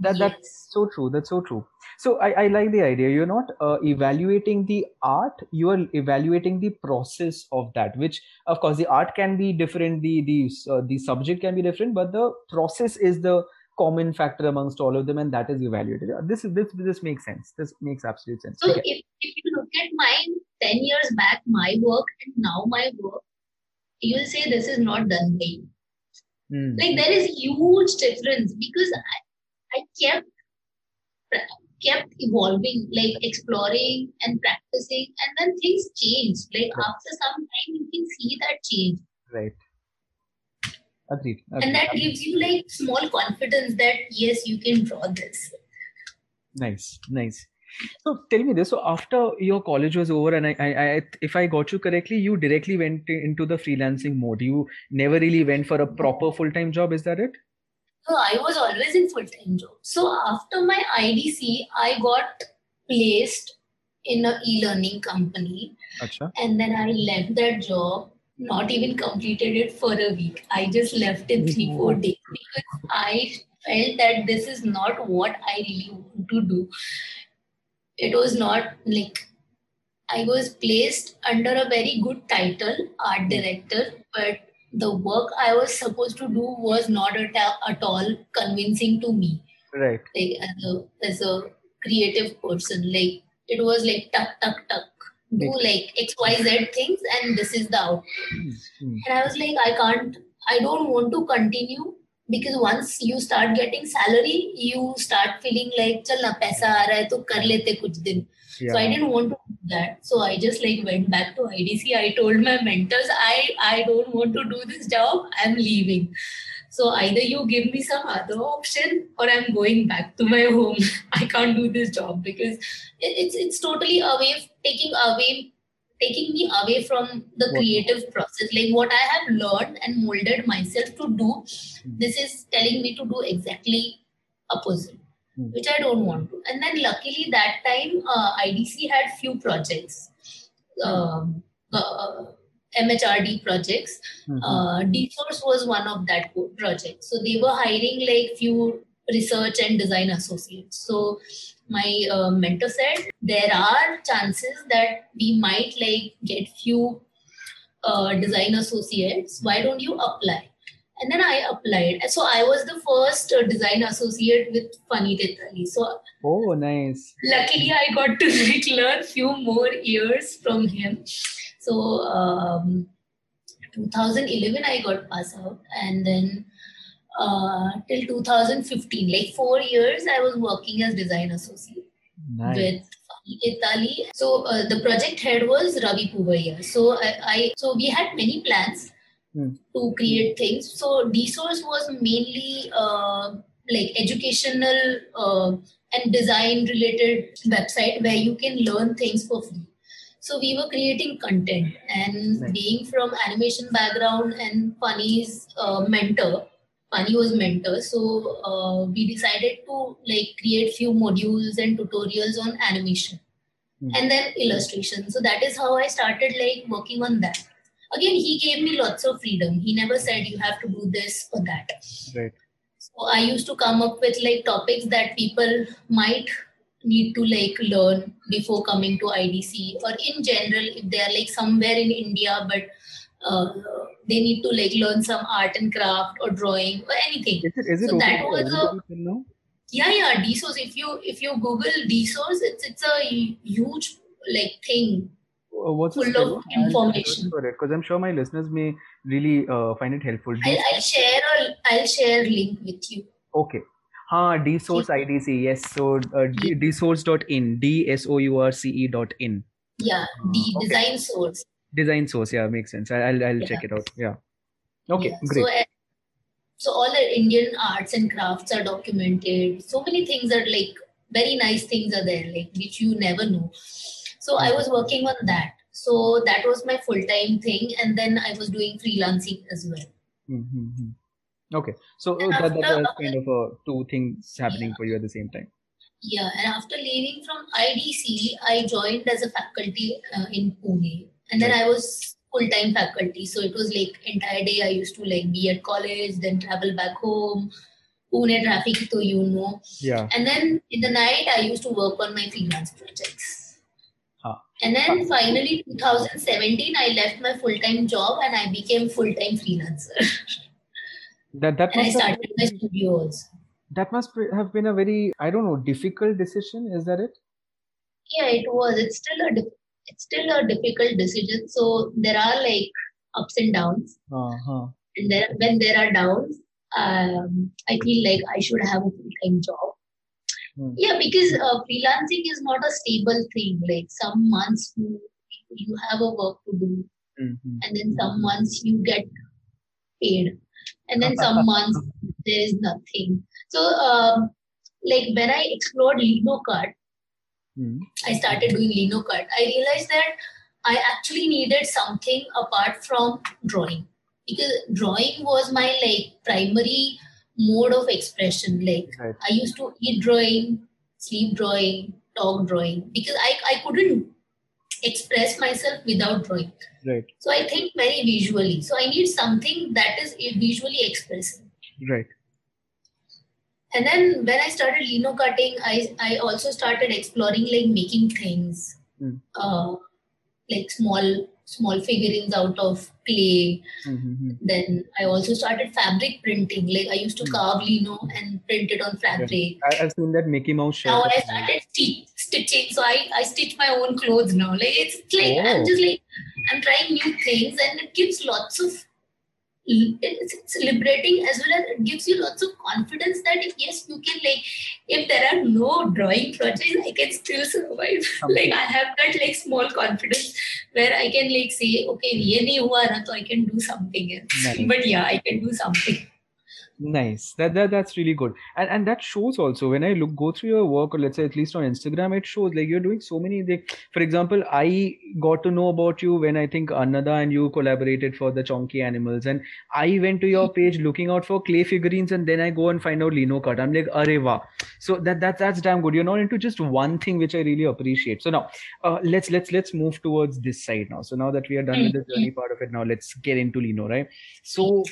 that yes. that's so true that's so true so I, I like the idea you're not uh, evaluating the art you are evaluating the process of that which of course the art can be different the the uh, the subject can be different but the process is the common factor amongst all of them and that is evaluated this is this this makes sense this makes absolute sense so okay. if, if you look at my 10 years back my work and now my work you will say this is not done you mm. like there is huge difference because i, I kept kept evolving, like exploring and practicing, and then things change. Like right. after some time, you can see that change. Right. Agreed. Agreed. And that gives you like small confidence that yes, you can draw this. Nice, nice. So tell me this. So after your college was over, and I, I, I, if I got you correctly, you directly went into the freelancing mode. You never really went for a proper full time job. Is that it? So I was always in full time job. So after my IDC, I got placed in a e-learning company, Achha. and then I left that job. Not even completed it for a week. I just left in three four oh days because I felt that this is not what I really want to do. It was not like I was placed under a very good title, art director, but the work I was supposed to do was not at, at all convincing to me. Right. Like as a as a creative person, like it was like tuck tuck tuck. Do like X Y Z things, and this is the outcome. Mm-hmm. And I was like, I can't. I don't want to continue because once you start getting salary, you start feeling like, चल ना पैसा आ रहा है तो कर लेते कुछ दिन. Yeah. So I didn't want to do that. So I just like went back to IDC. I told my mentors, I I don't want to do this job. I'm leaving. So either you give me some other option or I'm going back to my home. I can't do this job because it's it's totally away taking away taking me away from the creative process. Like what I have learned and molded myself to do, hmm. this is telling me to do exactly opposite. Hmm. which I don't want to. And then luckily that time uh, IDC had few projects, um, uh, MHRD projects. Mm-hmm. Uh, DSource was one of that project. So they were hiring like few research and design associates. So my uh, mentor said there are chances that we might like get few uh, design associates. Why don't you apply? and then I applied. So I was the first uh, design associate with Phani Tetali. So oh, nice. Luckily, I got to like learn few more years from him. So um, 2011, I got pass out, and then uh, till 2015, like four years, I was working as design associate nice. with Tetali. So uh, the project head was Ravi Poovaiah. So I, I so we had many plans mm. to create things. So DSource was mainly uh, like educational uh, and design related website where you can learn things for free. So we were creating content and nice. being from animation background and Phani's uh, mentor, Phani was mentor. So uh, we decided to like create few modules and tutorials on animation mm. and then illustration. So that is how I started like working on that again he gave me lots of freedom he never said you have to do this or that right so i used to come up with like topics that people might need to like learn before coming to idc or in general if they are like somewhere in india but uh, they need to like learn some art and craft or drawing or anything. Is it, is it so that was a yeah yeah dsource. If you if you google dsource it's it's a huge like thing uh, what's full of information. because i'm sure my listeners may really uh, find it helpful. I'll, I'll, share a, i'll share link with you. Okay. Ha dsource idc yes so uh, d- dsource.in d-s-o-u-r-c-e dot in. Yeah d okay. design source design source yeah makes sense i'll i'll yeah. check it out yeah okay yeah. great so, uh, so all the indian arts and crafts are documented so many things are like very nice things are there like which you never know so I was working on that. So that was my full time thing, and then I was doing freelancing as well. Mm-hmm. Okay, so uh, that, that was kind of uh, two things happening yeah. for you at the same time. Yeah, and after leaving from IDC, I joined as a faculty uh, in Pune, and then I was full time faculty. So it was like entire day I used to like be at college, then travel back home, Pune traffic, so you know. Yeah. And then in the night, I used to work on my freelance projects. Huh. And then finally, 2017, I left my full time job and I became full time freelancer. *laughs* that that and I started my studios. That must have been a very I don't know difficult decision. Is that it? Yeah, it was. It's still a it's still a difficult decision. So there are like ups and downs. Uh-huh. And there, when there are downs, um, I feel like I should have a full time job. Hmm. Yeah, because uh, freelancing is not a stable thing. Like some months you, you have a work to do, mm-hmm. and then some months you get paid, and then some *laughs* months there is nothing. So, um, like when I explored LinoCut, mm. I started doing LinoCut. I realized that I actually needed something apart from drawing because drawing was my like primary mode of expression. Like right. I used to eat drawing, sleep drawing, talk drawing because I, I couldn't express myself without drawing. Right. So I think very visually. So I need something that is visually expressive. Right. And then when I started LinoCutting, I I also started exploring like making things. Mm. Uh, like small small figurines out of clay. Mm-hmm. Then I also started fabric printing. Like I used to mm-hmm. carve lino and print it on fabric. Yeah. I've seen that Mickey Mouse shirt. Now I started stitch, stitching, so I, I stitch my own clothes now. Like it's like oh. I'm just like I'm trying new things, and it gives lots of it's, it's liberating as well as it gives you lots of confidence that yes you can like if there are no drawing projects i can still survive. *laughs* Like i have that like small confidence where i can like say okay ye nahi hua na, so i can do something else. Nice. but yeah i can do something nice. That, that that's really good. And and that shows also when i look go through your work or let's say at least on instagram it shows like you're doing so many like for example i got to know about you when i think anada and you collaborated for the chonky animals and i went to your page looking out for clay figurines and then i go and find out LinoCut i'm like areva so that, that that's damn good. You're not into just one thing which i really appreciate. So now uh, let's let's let's move towards this side now. So now that we are done with the journey part of it now let's get into lino right? So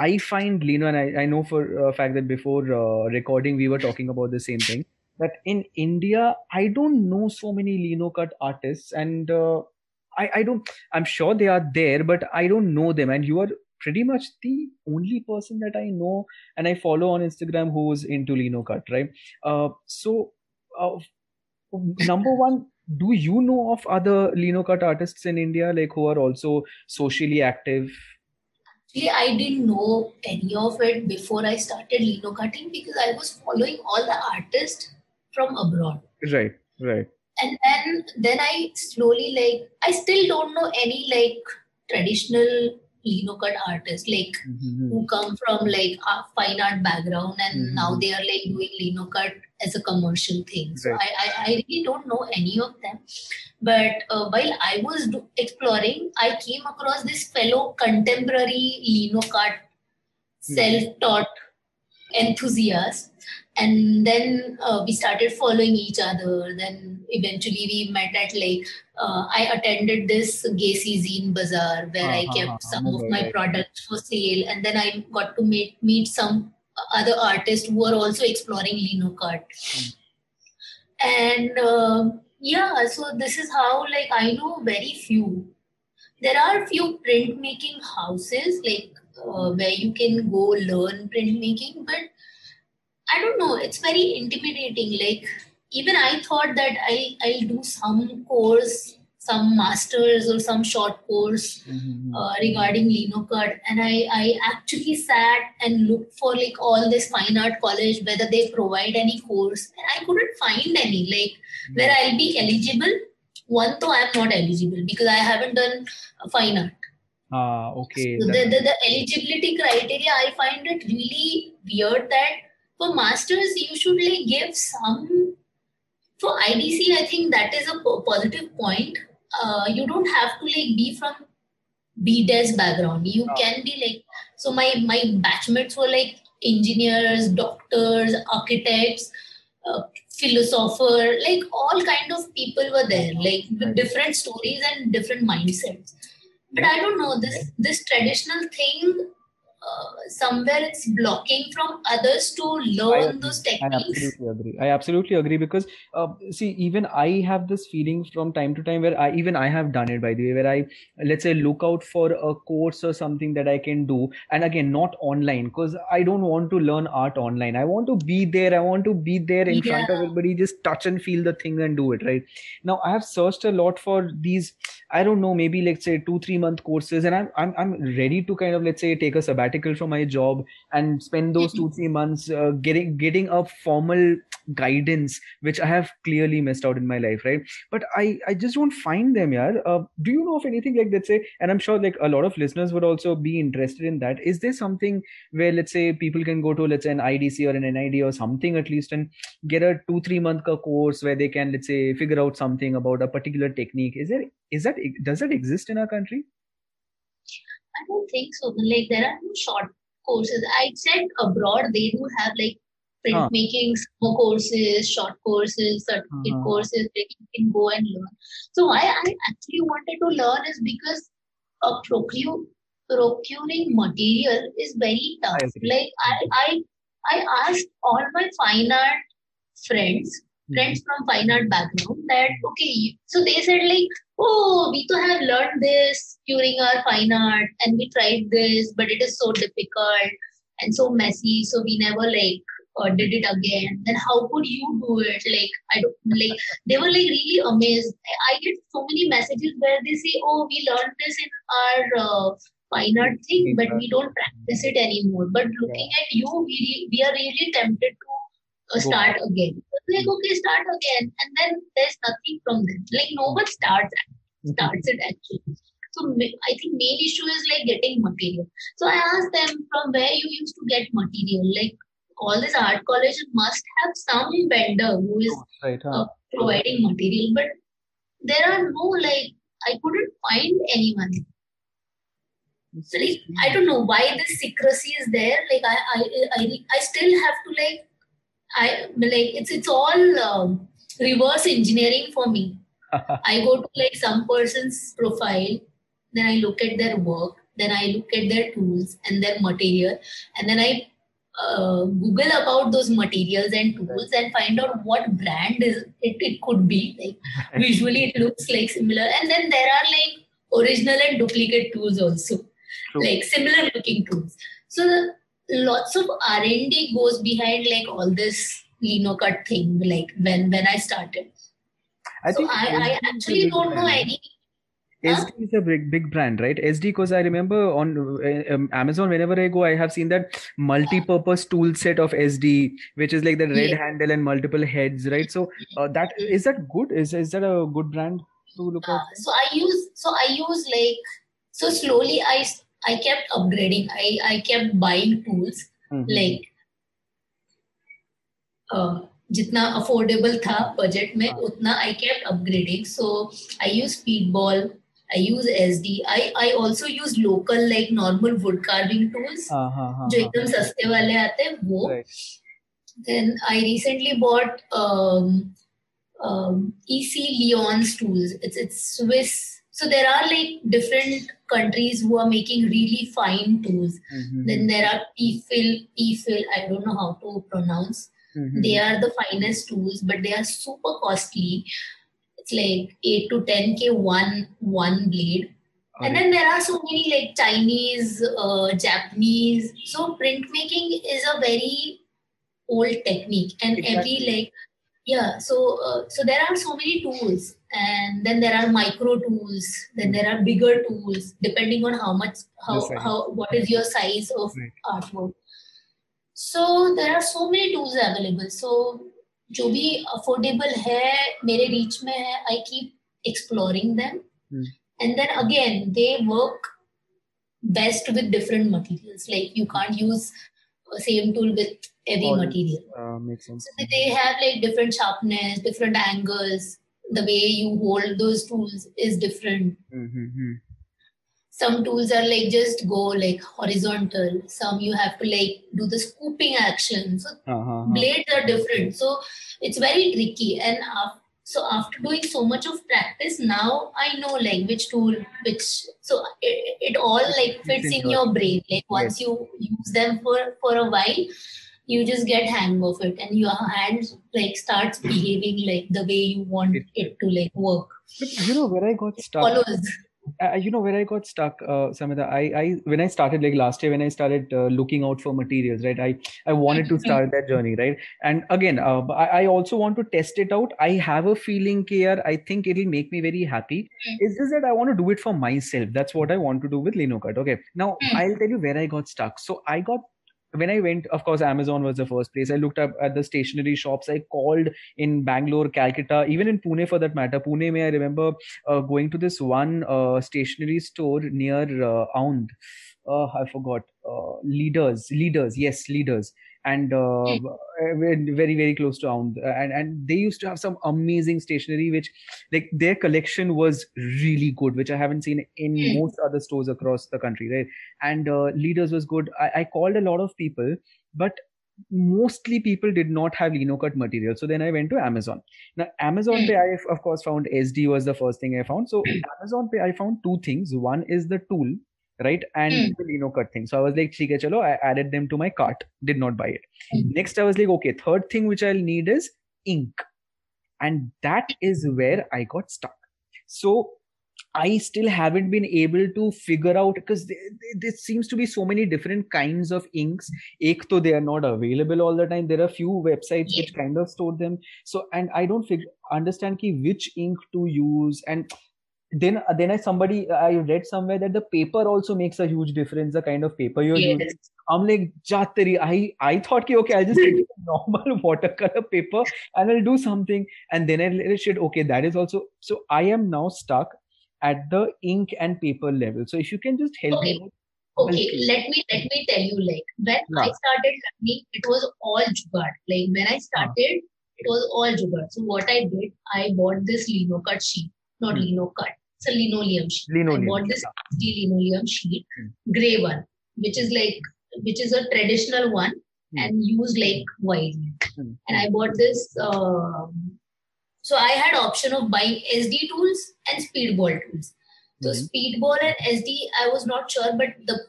I find Lino, and I, I know for a fact that before uh, recording we were talking about the same thing. That in India, I don't know so many Lino cut artists, and uh, I, I don't. I'm sure they are there, but I don't know them. And you are pretty much the only person that I know and I follow on Instagram who's into Lino cut, right? Uh, so, uh, number one, do you know of other Lino cut artists in India, like who are also socially active Actually, I didn't know any of it before I started LinoCutting because I was following all the artists from abroad. Right, right. And then then I slowly like I still don't know any like traditional LinoCut artists like mm-hmm. who come from like a fine art background and mm-hmm. now they are like doing LinoCut as a commercial thing. So right. I, I, I really don't know any of them. But uh, while I was do- exploring, I came across this fellow contemporary LinoCut hmm. self-taught enthusiast. And then uh, we started following each other. Then eventually we met at like, uh, I attended this Gesi Zine Bazaar where uh-huh, I kept some of my right. products for sale. And then I got to meet, meet some other artists who are also exploring LinoCut. Mm. And uh, yeah so this is how like i know very few there are few printmaking houses like uh, where you can go learn printmaking but i don't know it's very intimidating like even i thought that I'll, i'll do some course some masters or some short course mm-hmm. uh, regarding LinoCut, and I, I actually sat and looked for like all this fine art college whether they provide any course, and I couldn't find any like mm-hmm. where I'll be eligible. One though I'm not eligible because I haven't done fine art. Ah, okay. So the, the, the eligibility criteria, I find it really weird that for masters you should like give some for IDC, I think that is a positive point uh, you don't have to like be from BDes background. You oh. can be like so. My my batchmates were like engineers, doctors, architects, uh, philosopher, like all kind of people were there, like with different stories and different mindsets. But I don't know this this traditional thing. Uh, somewhere it's blocking from others to learn those techniques. I absolutely agree. I absolutely agree because uh, see, even I have this feeling from time to time where I even I have done it by the way, where I let's say look out for a course or something that I can do, and again not online because I don't want to learn art online. I want to be there. I want to be there in yeah. front of everybody, just touch and feel the thing and do it right. Now I have searched a lot for these. I don't know, maybe let's say two three month courses, and I'm I'm I'm ready to kind of let's say take a sabbatical from my job and spend those two three months uh, getting getting a formal guidance which i have clearly missed out in my life right? But i i just don't find them yeah uh, do you know of anything like let's say and i'm sure like a lot of listeners would also be interested in that. Is there something where let's say people can go to let's say an idc or an nid or something at least and get a two three month course where they can let's say figure out something about a particular technique? Is there is that does that exist in our country I don't think so. Like there are no short courses. I said abroad they do have like printmaking huh. courses, short courses, certificate uh-huh. courses where you can go and learn. So why I actually wanted to learn is because a procure, procuring material is very tough. I like I, I I asked all my fine art friends friends from fine art background that okay so they said like oh we to have learned this during our fine art and we tried this but it is so difficult and so messy so we never like uh, did it again. Then how could you do it? Like i don't like they were like really amazed. I get so many messages where they say oh we learned this in our uh, fine art thing but we don't practice it anymore. But looking at you we, we are really tempted to start again. Like, okay, start again. And then there's nothing from them. Like, no one starts, starts it actually. So I think main issue is like getting material. So I asked them from where you used to get material. Like all these art colleges must have some vendor who is right, huh? uh, providing material, but there are no like I couldn't find anyone. So like I don't know why this secrecy is there. Like I I I, I still have to like I like it's it's all um, reverse engineering for me. *laughs* I go to like some person's profile, then I look at their work, then I look at their tools and their material, and then I uh, Google about those materials and tools and find out what brand is it, it could be. Like *laughs* visually, it looks like similar, and then there are like original and duplicate tools also, True. like similar looking tools. So lots of r&d goes behind like all this lino cut thing like when when i started i so think i, I actually don't know any SD is a big big brand, right? SD because I remember on uh, um, Amazon whenever I go, I have seen that multi-purpose tool set of SD, which is like the red yeah. handle and multiple heads, right? So uh, that is that good? Is is that a good brand to look uh, at? So I use so I use like so slowly I I kept upgrading. I, I kept buying tools mm-hmm. like uh, जितना affordable था budget में हाँ। उतना I kept upgrading so I use speed ball I use S D I I also use local like normal wood carving tools जो हाँ। एकदम सस्ते वाले आते हैं वो। Then I recently bought E C Lyons tools it's it's Swiss so there are like different countries who are making really fine tools. Mm-hmm. Then there are P-Fill, P-Fill, I don't know how to pronounce. Mm-hmm. They are the finest tools, but they are super costly. It's like 8 to 10k one one blade. Okay. And then there are so many like Chinese, uh, Japanese. So printmaking is a very old technique, and exactly. every like yeah. So uh, so there are so many tools, and then there are micro tools then there are bigger tools depending on how much how how what is your size of right. artwork so there are so many tools available so जो भी affordable है मेरे reach में है I keep exploring them and then again they work best with different materials like you can't use same tool with every All, material uh, makes sense so they have like different sharpness different angles the way you hold those tools is different. Mm-hmm. Some tools are like just go like horizontal. Some you have to like do the scooping action. So uh-huh. blades are different. So it's very tricky. And so after doing so much of practice now i know like which tool which so it, it all like fits in your brain like once you use them for for a while you just get hang of it and your hand like starts behaving like the way you want it, it to like work but you know where i got stuck follows uh, you know where I got stuck, uh, Samidha. I, I when I started like last year when I started uh, looking out for materials, right? I I wanted to start that journey, right? And again, uh, I, I also want to test it out. I have a feeling here. I think it'll make me very happy. Mm. It's just that I want to do it for myself. That's what I want to do with Linocut. Okay. Now mm. I'll tell you where I got stuck. So I got when I went, of course, Amazon was the first place. I looked up at the stationery shops. I called in Bangalore, Calcutta, even in Pune for that matter. Pune, may I remember uh, going to this one uh, stationery store near uh, Aundh. Uh, I forgot. Uh, leaders, leaders, yes, leaders and uh, hmm. very very close to Aundh. And and they used to have some amazing stationery, which like their collection was really good, which I haven't seen in hmm. most other stores across the country, right? And uh, leaders was good. I, I called a lot of people, but mostly people did not have linocut material so then i went to amazon now amazon pay i of course found sd was the first thing i found so amazon pay i found two things one is the tool right? And mm. the Linocut thing. So I was like, okay, chalo, I added them to my cart, did not buy it. Mm. Next, I was like, okay, third thing which I'll need is ink. And that is where I got stuck. So I still haven't been able to figure out because there seems to be so many different kinds of inks. Ek to they are not available all the time. There are few websites yeah. which kind of store them. So and I don't figure, understand ki which ink to use and then then I somebody I read somewhere that the paper also makes a huge difference. The kind of paper you're yes. using. I'm like, Jatari, I I thought ki, okay, I'll just take normal *laughs* watercolor paper and I'll do something. And then I realized, okay, that is also so I am now stuck at the ink and paper level. So if you can just help okay. me. Okay, let me let me tell you. Like when yeah. I started learning, it was all jugaad. Like when I started, it was all jugaad. So what I did, I bought this lino cut sheet, not mm. lino cut it's a linoleum sheet. Linoleum. I bought this linoleum sheet, mm. gray one, which is like which is a traditional one mm. and used like widely. Mm. And I bought this. Um, so I had option of buying SD tools and speedball tools. So mm-hmm. speedball and SD, I was not sure, but the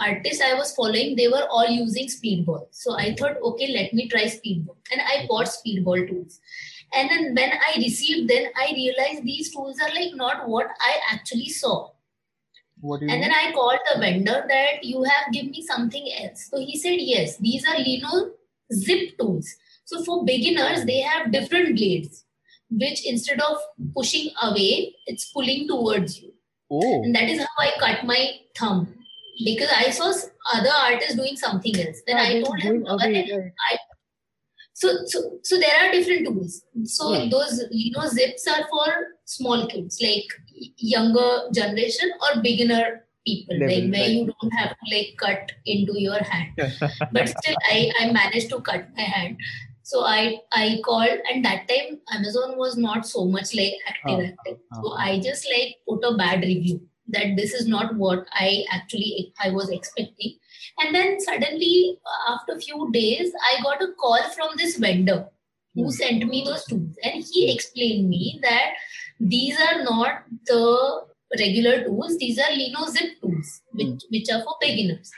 artists I was following, they were all using speedball. So I thought, okay, let me try speedball, and I bought speedball tools. And then when I received, then I realized these tools are like not what I actually saw. and mean? then I called the vendor that you have given me something else. So he said, yes, these are Lino zip tools. So for beginners, they have different blades, which instead of pushing away, it's pulling towards you. Oh. And that is how I cut my thumb because I saw other artists doing something else. Then I told him, okay, I so, so, so there are different tools. So yeah. those you know zips are for small kids, like younger generation or beginner people, Level, like where right. you don't have to like cut into your hand. *laughs* but still, I I managed to cut my hand. So I I called, and that time Amazon was not so much like active. Uh, active. Uh, so I just like put a bad review that this is not what I actually I was expecting. And then suddenly, after a few days, I got a call from this vendor who hmm. sent me those tools, and he explained me that these are not the regular tools; these are Lino Zip tools, which mm. which are for beginners.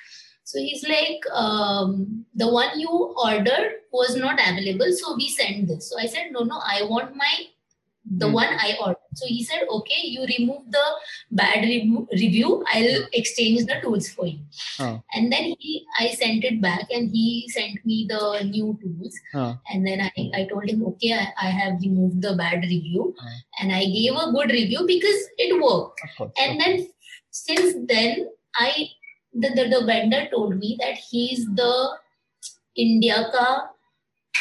So he's like, um, the one you ordered was not available, so we sent this. So I said, no, no, I want my the mm. one I ordered. So he said, okay, you remove the bad re- review. I'll exchange the tools for you. Oh. And then he, I sent it back and he sent me the new tools. Oh. And then I, I told him, okay, I, I have removed the bad review. Oh. And I gave a good review because it worked. And then since then, I, the, the, the vendor told me that he's the India ka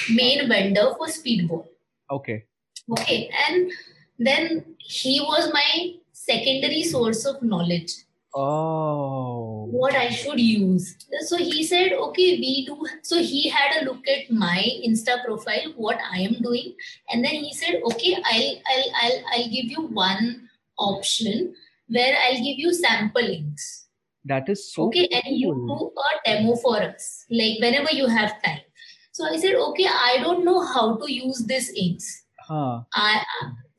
main vendor for Speedball. Okay Okay. And then he was my secondary source of knowledge. Oh. What I should use. So he said, okay, we do. So he had a look at my Insta profile, what I am doing. And then he said, okay, I'll, I'll, I'll, I'll give you one option where I'll give you sample links. That is so Okay. Cool. And you do a demo for us, like whenever you have time. So I said, okay, I don't know how to use this inks Huh. I,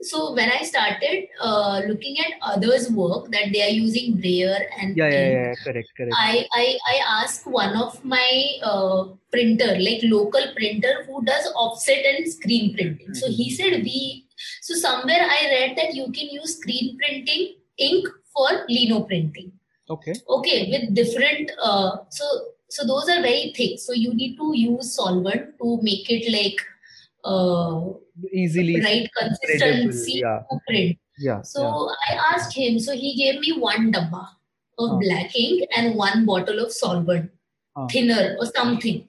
so when I started uh, looking at others' work that they are using brayer and yeah, yeah, yeah, correct, correct. I, I I asked one of my uh, printer, like local printer, who does offset and screen printing. Mm-hmm. So he said we. So somewhere I read that you can use screen printing ink for lino printing. Okay. Okay, with different. Uh, so so those are very thick. So you need to use solvent to make it like uh, easily right consistency yeah. print. Yeah. So yeah. I asked him. So he gave me one dabba of uh. black ink and one bottle of solvent, uh. thinner or something.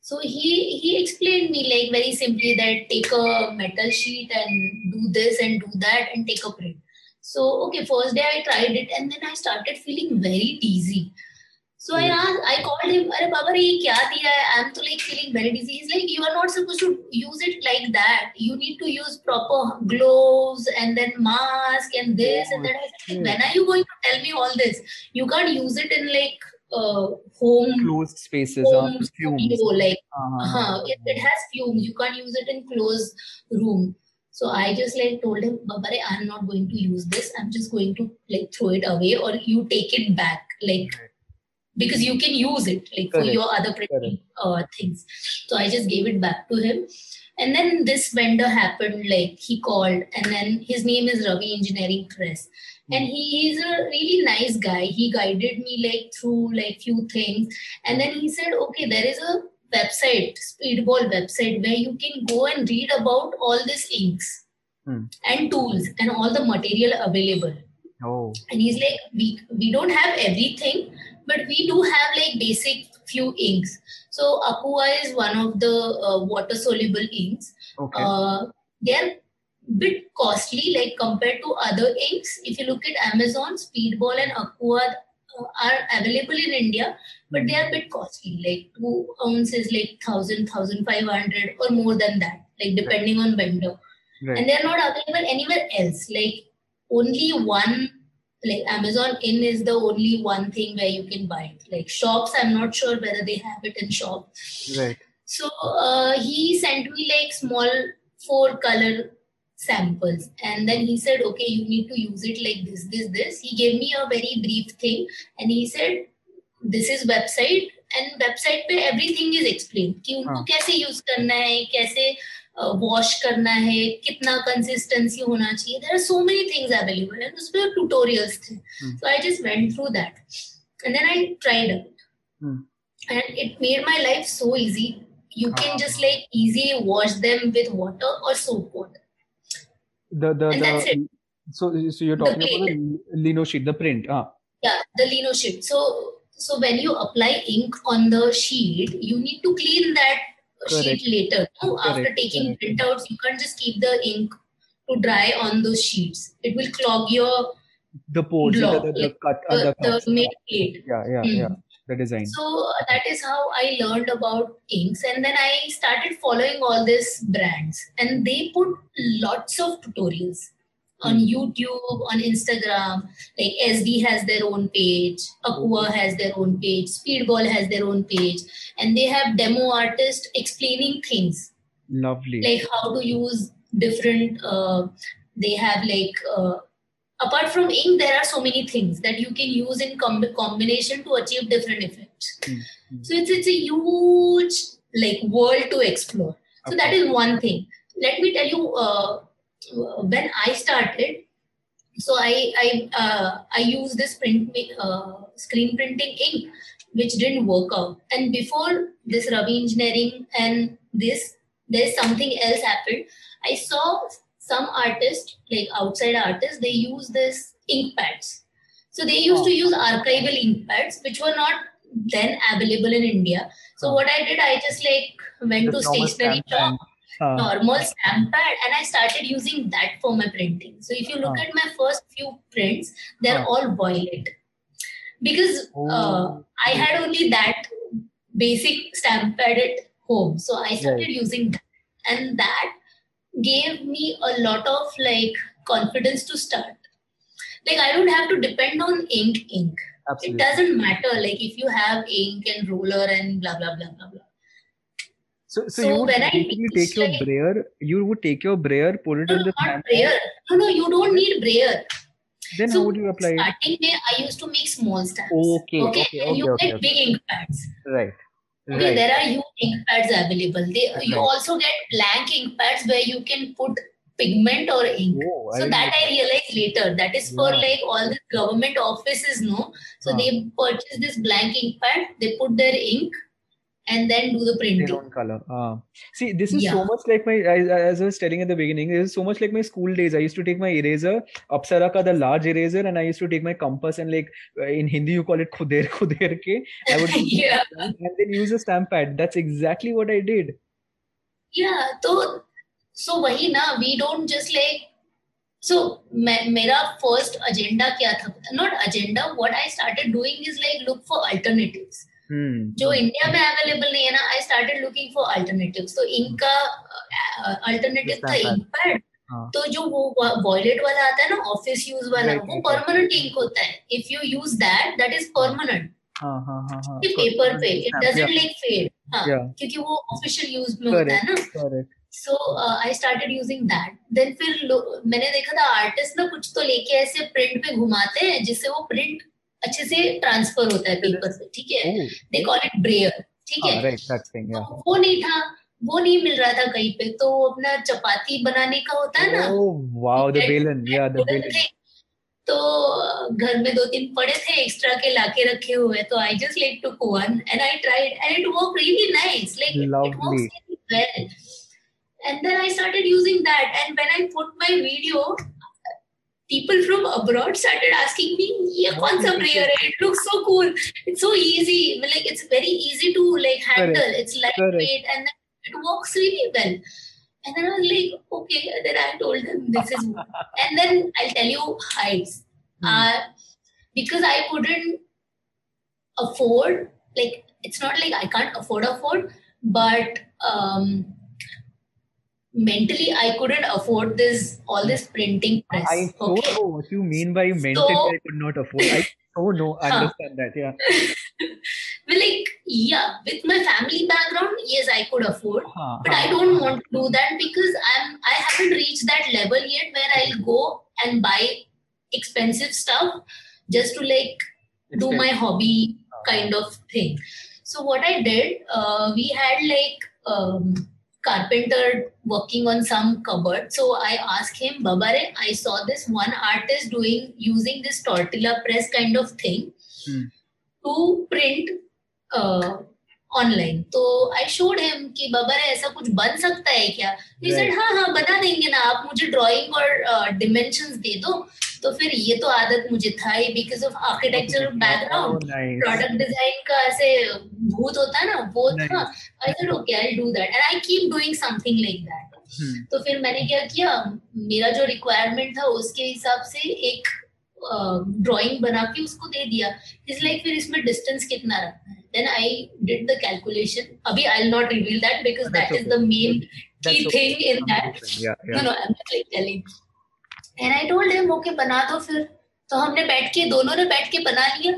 So he he explained me like very simply that take a metal sheet and do this and do that and take a print. So okay, first day I tried it and then I started feeling very dizzy. So I asked, I called him, Are Baba, ye kya diya hai? I'm to like feeling very dizzy. He's like, You are not supposed to use it like that. You need to use proper gloves and then mask and this oh, and that. When are you going to tell me all this? You can't use it in like uh, home closed spaces home or fumes. Studio, like uh-huh. Uh-huh, it, it, has fumes. You can't use it in closed room. So I just like told him, Babare, I'm not going to use this. I'm just going to like throw it away or you take it back. Like because you can use it like Correct. for your other printing uh, things. So I just gave it back to him. And then this vendor happened, like he called, and then his name is Ravi Engineering Press. Hmm. And he is a really nice guy. He guided me like through like few things. And then he said, okay, there is a website, Speedball website, where you can go and read about all these inks hmm. and tools and all the material available. Oh. And he's like, we we don't have everything, but we do have like basic few inks. So Akua is one of the uh, water soluble inks. Okay. Uh, they're bit costly like compared to other inks. If you look at Amazon, Speedball and Akua uh, are available in India, but they are a bit costly. Like two ounces, like thousand, thousand five hundred, or more than that, like depending on vendor. Right. And they're not available anywhere else. Like only one like Amazon in is the only one thing where you can buy it. Like shops, I'm not sure whether they have it in shop. Right. So uh, he sent me like small four color samples and then he said okay you need to use it like this this this he gave me a very brief thing and he said this is website and website पे everything is explained कि उनको कैसे use करना है कैसे wash करना है कितना कंसिस्टेंसी होना चाहिए there are so many things available and उस पर ट्यूटोरियल्स थे so I just went through that and then I tried it and it made my life so easy you can just like easily wash them with water or soap water the the, and the that's it. so so you're talking the about the lino sheet the print ah yeah the lino sheet so so when you apply ink on the sheet you need to clean that Correct. sheet later. No? After taking Correct. printouts, you can't just keep the ink to dry on those sheets. It will clog your the pores, block, the, the, the, cut, uh, the, the, the made plate. Yeah, yeah, mm. yeah. The design. So uh, that is how I learned about inks, and then I started following all these brands, and they put lots of tutorials on hmm. YouTube, on Instagram. Like SD has their own page, Akua has their own page, Speedball has their own page, and they have demo artists explaining things. Lovely. Like how to use different. Uh, they have like. Uh, apart from ink, there are so many things that you can use in com- combination to achieve different effects. Mm-hmm. So it's it's a huge like world to explore. So that is one thing. Let me tell you. Uh, when I started, so I I uh, I used this print uh, screen printing ink, which didn't work out. And before this Ravi engineering and this, there's something else happened. I saw some artists, like outside artists, they use this ink pads. So they used oh. to use archival ink pads, which were not then available in India. So what I did, I just like went the to stationery shop uh, normal stamp pad and I started using that for my printing. So if you look uh, at my first few prints, they're uh, all violet because uh, oh. I had only that basic stamp pad at home. So I started right. using that and that gave me a lot of like confidence to start. Like I don't have to depend on ink ink. Absolutely. It doesn't matter like if you have ink and ruler and blah blah blah blah blah So, so, so you would basically take your like, brayer. You would take your brayer, put it no, in the not brayer. No, no, you don't need brayer. Then so how would you apply it? starting it? I used to make small stamps. Okay. Okay. okay and you okay, get okay. big ink pads. Right. Okay, right. there are huge ink pads available. They, right. You also get blank ink pads where you can put pigment or ink. Oh, so I that I realized later. That is for yeah. like all the government offices, no. So huh. they purchase this blank ink pad. They put their ink and then do the printing. Their own color. Uh, see, this is yeah. so much like my, as I was telling at the beginning, this is so much like my school days. I used to take my eraser, Apsara ka the large eraser, and I used to take my compass and like in Hindi you call it khuder *laughs* khuder ke. I would *laughs* yeah. and then use a stamp pad. That's exactly what I did. Yeah, so so वही ना we don't just like so मेरा first agenda क्या था not agenda what I started doing is like look for alternatives Hmm. जो India में available नहीं है ना I started looking for alternatives तो इनका अल्टरनेटिव था इंक पैड तो जो वो वॉयलेट वाला आता है ना ऑफ़िस यूज़ वाला वो परमानेंट इंक होता है। If you use that that is permanent paper पे इट डजंट लाइक फेड क्योंकि वो ऑफिशियल यूज़ में होता है ना। So I started using that then फिर मैंने देखा था आर्टिस्ट ना कुछ तो लेके ऐसे प्रिंट पे घुमाते हैं जिससे वो प्रिंट अच्छे से ट्रांसफ़र होता है पेपर पे ठीक है? दे कॉल इट ब्रेयर ठीक है? तो वो नहीं था वो नहीं मिल रहा था कहीं पे तो अपना चपाती बनाने का होता है ना। वाओ द बेलन या द बेलन तो घर में दो तीन पड़े थे एक्स्ट्रा के लाके रखे हुए तो I just like to one and I tried and it work really nice like it works well and then I started using that. And when I put my video, people from abroad started asking me, "Yeah, कौन सा brayer It looks so cool. It's so easy. Like it's very easy to like handle. Correct. It's lightweight Correct. and it works really well." And then I was like, "Okay." And then I told them this is, *laughs* and then I'll tell you heights. hmm. uh, because I couldn't afford. Like it's not like I can't afford afford, but um, mentally I couldn't afford this all this printing press. I so okay? know what you mean by mentally so, I could not afford. I so know *laughs* understand that, yeah. *laughs* well, like yeah, with my family background, yes, I could afford, uh-huh. but I don't want to do that because I'm I haven't reached that level yet where I'll go and buy expensive stuff just to like do my hobby kind of thing. So what I did, uh, we had like um, carpenter working on some cupboard. So I asked him, Babare, I saw this one artist doing using this tortilla press kind of thing hmm. to print uh, online. तो I showed him कि बाबा रे ऐसा कुछ बन सकता है क्या he said हाँ हाँ बना देंगे ना आप मुझे ड्राइंग और डिमेंशंस दे दो तो फिर ये तो आदत मुझे था ही because of architecture background product design का ऐसे भूत होता है ना वो था। I said okay I do that and I keep doing something like that तो फिर मैंने क्या किया मेरा जो रिक्वायरमेंट था उसके हिसाब से एक ड्राइंग uh, बना के उसको दे दिया। इज़ लाइक फिर इसमें डिस्टेंस कितना रखना है। Then I did the calculation अभी I will not reveal that because that is the main key thing in that no no I am like telling and I told him okay बना दो फिर तो हमने बैठ के दोनों ने बैठ के बना लिया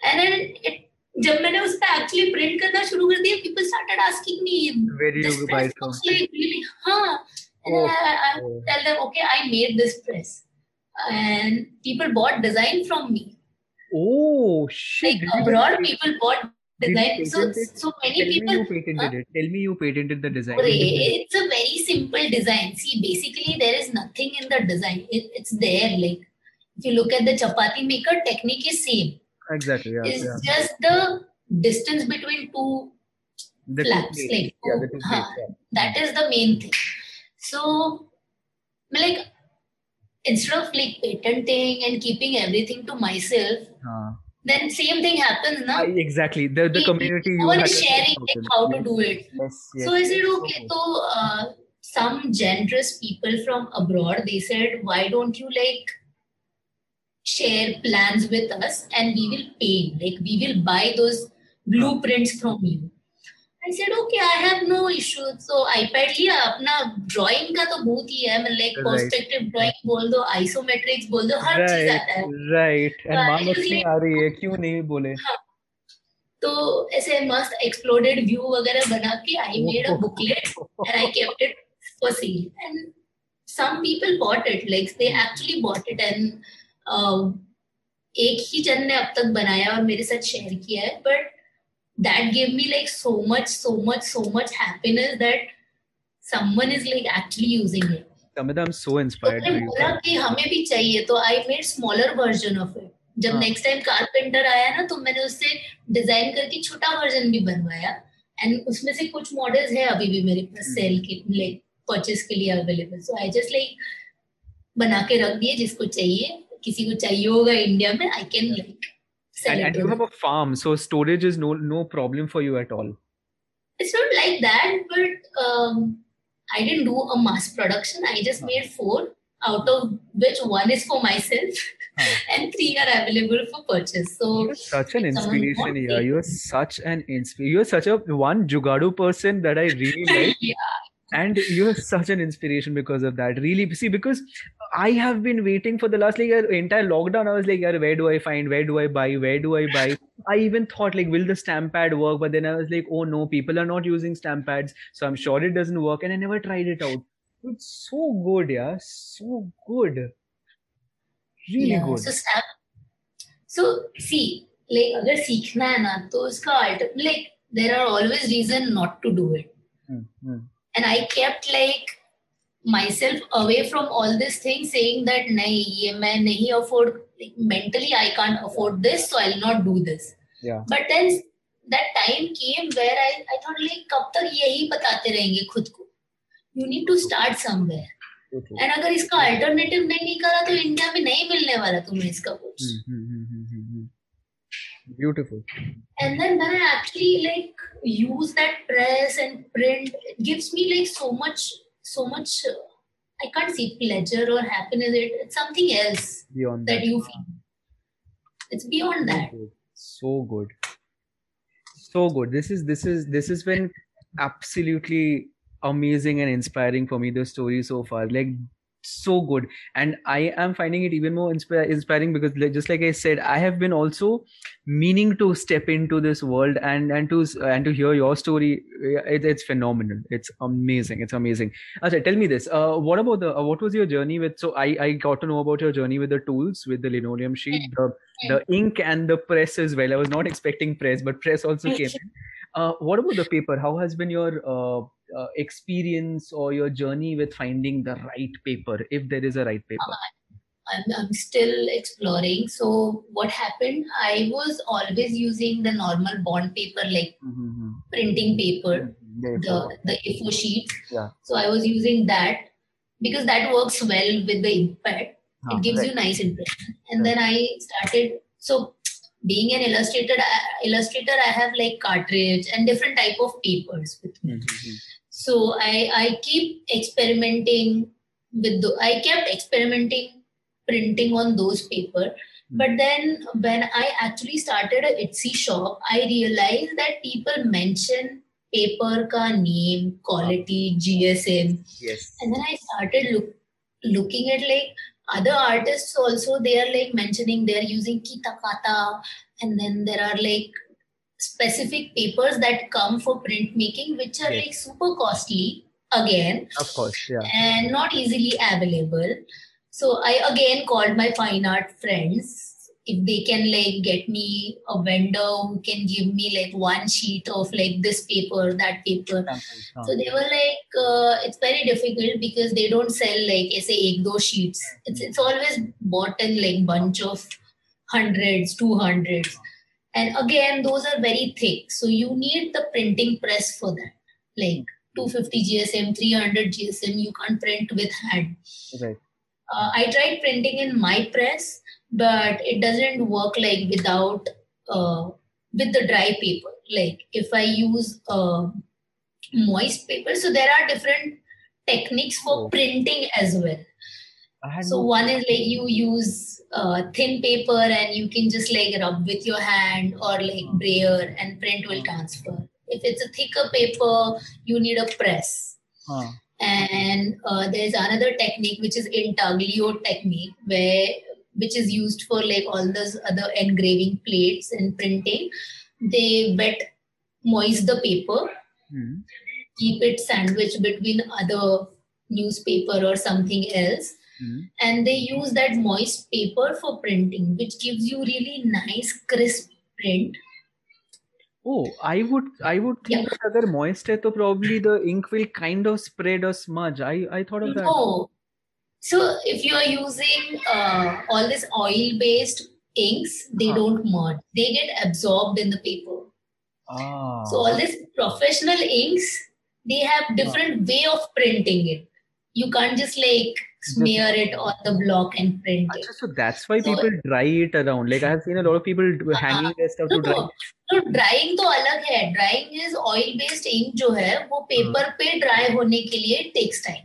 एंड इट जब मैंने उस पर एक्चुअली प्रिंट करना शुरू कर दिया people started asking me where you really हाँ and oh, I, I oh. tell them okay I made this press and people bought design from me oh shit like abroad people bought design. So, so many Tell people. Me you patented huh? it. Tell me you patented the design. It's a very simple design. See, basically, there is nothing in the design. It, it's there. Like, if you look at the chapati maker, technique is same. Exactly. Yeah, it's yeah. just the distance between two the flaps. Two like, yeah, two huh, that is the main thing. So, like, instead of like patenting and keeping everything to myself, uh then same thing happens now. Exactly. The the community you is sharing like how to do it. Yes, yes, so I said, okay, so uh, some generous people from abroad, they said, why don't you like share plans with us and we will pay, like we will buy those blueprints from you. I said okay I have no issue so iPad लिया अपना drawing का तो बहुत ही है मतलब like perspective drawing बोल दो आइसोमेट्रिक्स बोल दो हर चीज़ आता है। राइट एंड मान नहीं आ रही है क्यों नहीं बोले? तो ऐसे मस्त एक्सप्लोडेड व्यू वगैरह बना के I made a booklet and I kept it for sale and some people bought it like they actually bought it and uh, एक ही जन ने अब तक बनाया और मेरे साथ शेयर किया है but that give me like so much so much so much happiness that someone is like actually using it. Samita, I'm so inspired. तो बोला कि हमें भी चाहिए तो I made smaller version of it जब नेक्स्ट टाइम कारपेंटर आया ना तो मैंने उससे डिज़ाइन करके छोटा वर्जन भी बनवाया। एंड उसमें से कुछ मॉडल्स है अभी भी मेरे पास सेल के लाइक परचेस के लिए available so I just like बना के रख दिए जिसको चाहिए। किसी को चाहिए होगा इंडिया में I can like and, and you have a farm so storage is no no problem for you at all it's not like that but um, i didn't do a mass production i just made four out of which one is for myself *laughs* and three are available for purchase. So you're such an inspiration. Yeah, you're such an inspiration. You're such a one jugadu person that I really *laughs* like. yeah And you're such an inspiration because of that. Really, see, because I have been waiting for the last like entire lockdown. I was like, where do I find? Where do I buy? Where do I buy? I even thought like, will the stamp pad work? But then I was like, oh no, people are not using stamp pads, so I'm sure it doesn't work. And I never tried it out. It's so good, yeah, so good really yeah. good so so see like अगर सीखना है ना तो उसका like there are always reason not to do it mm-hmm. And I kept like myself away from all this thing saying that नहीं ये मैं नहीं afford like, mentally I can't afford this so I'll not do this yeah but then that time came where I I thought like कब तक यही बताते रहेंगे खुद को you need to start somewhere and अगर इसका अल्टरनेटिव नहीं निकाला तो इंडिया में नहीं मिलने वाला तुम्हें इसका कुछ beautiful and then when i actually like use that press and print it gives me like so much so much uh, i can't see pleasure or happiness. It, it's something else beyond that, that. you feel. It's beyond that. so good. So good. This is this is this has been absolutely amazing and inspiring for me the story so far. Like so good. And i am finding it even more insp- inspiring because just like i said i have been also meaning to step into this world and and to and to hear your story. It, it's phenomenal. It's amazing. It's amazing. Okay tell me this. Uh, what about the uh, what was your journey with so i i got to know about your journey with the tools with the linoleum sheet the the ink and the press as well. I was not expecting press but press also came in uh, what about the paper how has been your uh, uh, experience or your journey with finding the right paper if there is a right paper I'm, I'm still exploring so what happened i was always using the normal bond paper like mm-hmm. printing paper mm-hmm. the the a4 sheet yeah. so i was using that because that works well with the impact. oh, it gives right. you nice impression and right. then i started so being an illustrator illustrator i have like cartridge and different type of papers with me mm-hmm. So I, I keep experimenting with the, I kept experimenting printing on those paper. But then when I actually started a Etsy shop, I realized that people mention paper ka name, quality, GSM. Yes. And then I started look, looking at like other artists also, they are like mentioning they're using Kitakata. And then there are like specific papers that come for printmaking, which are yes. like super costly again. Of course, yeah. And not easily available. So I again called my fine art friends if they can like get me a vendor who can give me like one sheet of like this paper, that paper. So they were like, uh, it's very difficult because they don't sell like say eight those sheets. It's it's always bought in like bunch of hundreds, two hundreds. And again, those are very thick. So you need the printing press for that. Like 250 GSM, 300 GSM, you can't print with hand. Right. Uh, I tried printing in my press, but it doesn't work like without uh, with the dry paper. Like if I use uh, moist paper, so there are different techniques for oh. printing as well. So one is like you use uh, thin paper and you can just like rub with your hand or like brayer and print will transfer. If it's a thicker paper, you need a press. Huh. And uh, there's another technique which is intaglio technique where which is used for like all those other engraving plates and printing they wet moist the paper mm. keep it sandwiched between other newspaper or something else mm. and they use that moist paper for printing which gives you really nice crisp print oh i would i would think yeah. that moist eh, hai, probably the ink will kind of spread or smudge i i thought of that no so if you are using uh, all this oil based inks they Huh. don't merge they get absorbed in the paper Ah. so all these professional inks they have different way of printing it you can't just like smear it on the block and print it Achha, so that's why So- people dry it around. Like I have seen a lot of people do- *laughs* hanging their stuff no, to dry. no, तो drawing तो अलग है drawing is oil based ink जो है वो paper पे dry होने के लिए takes time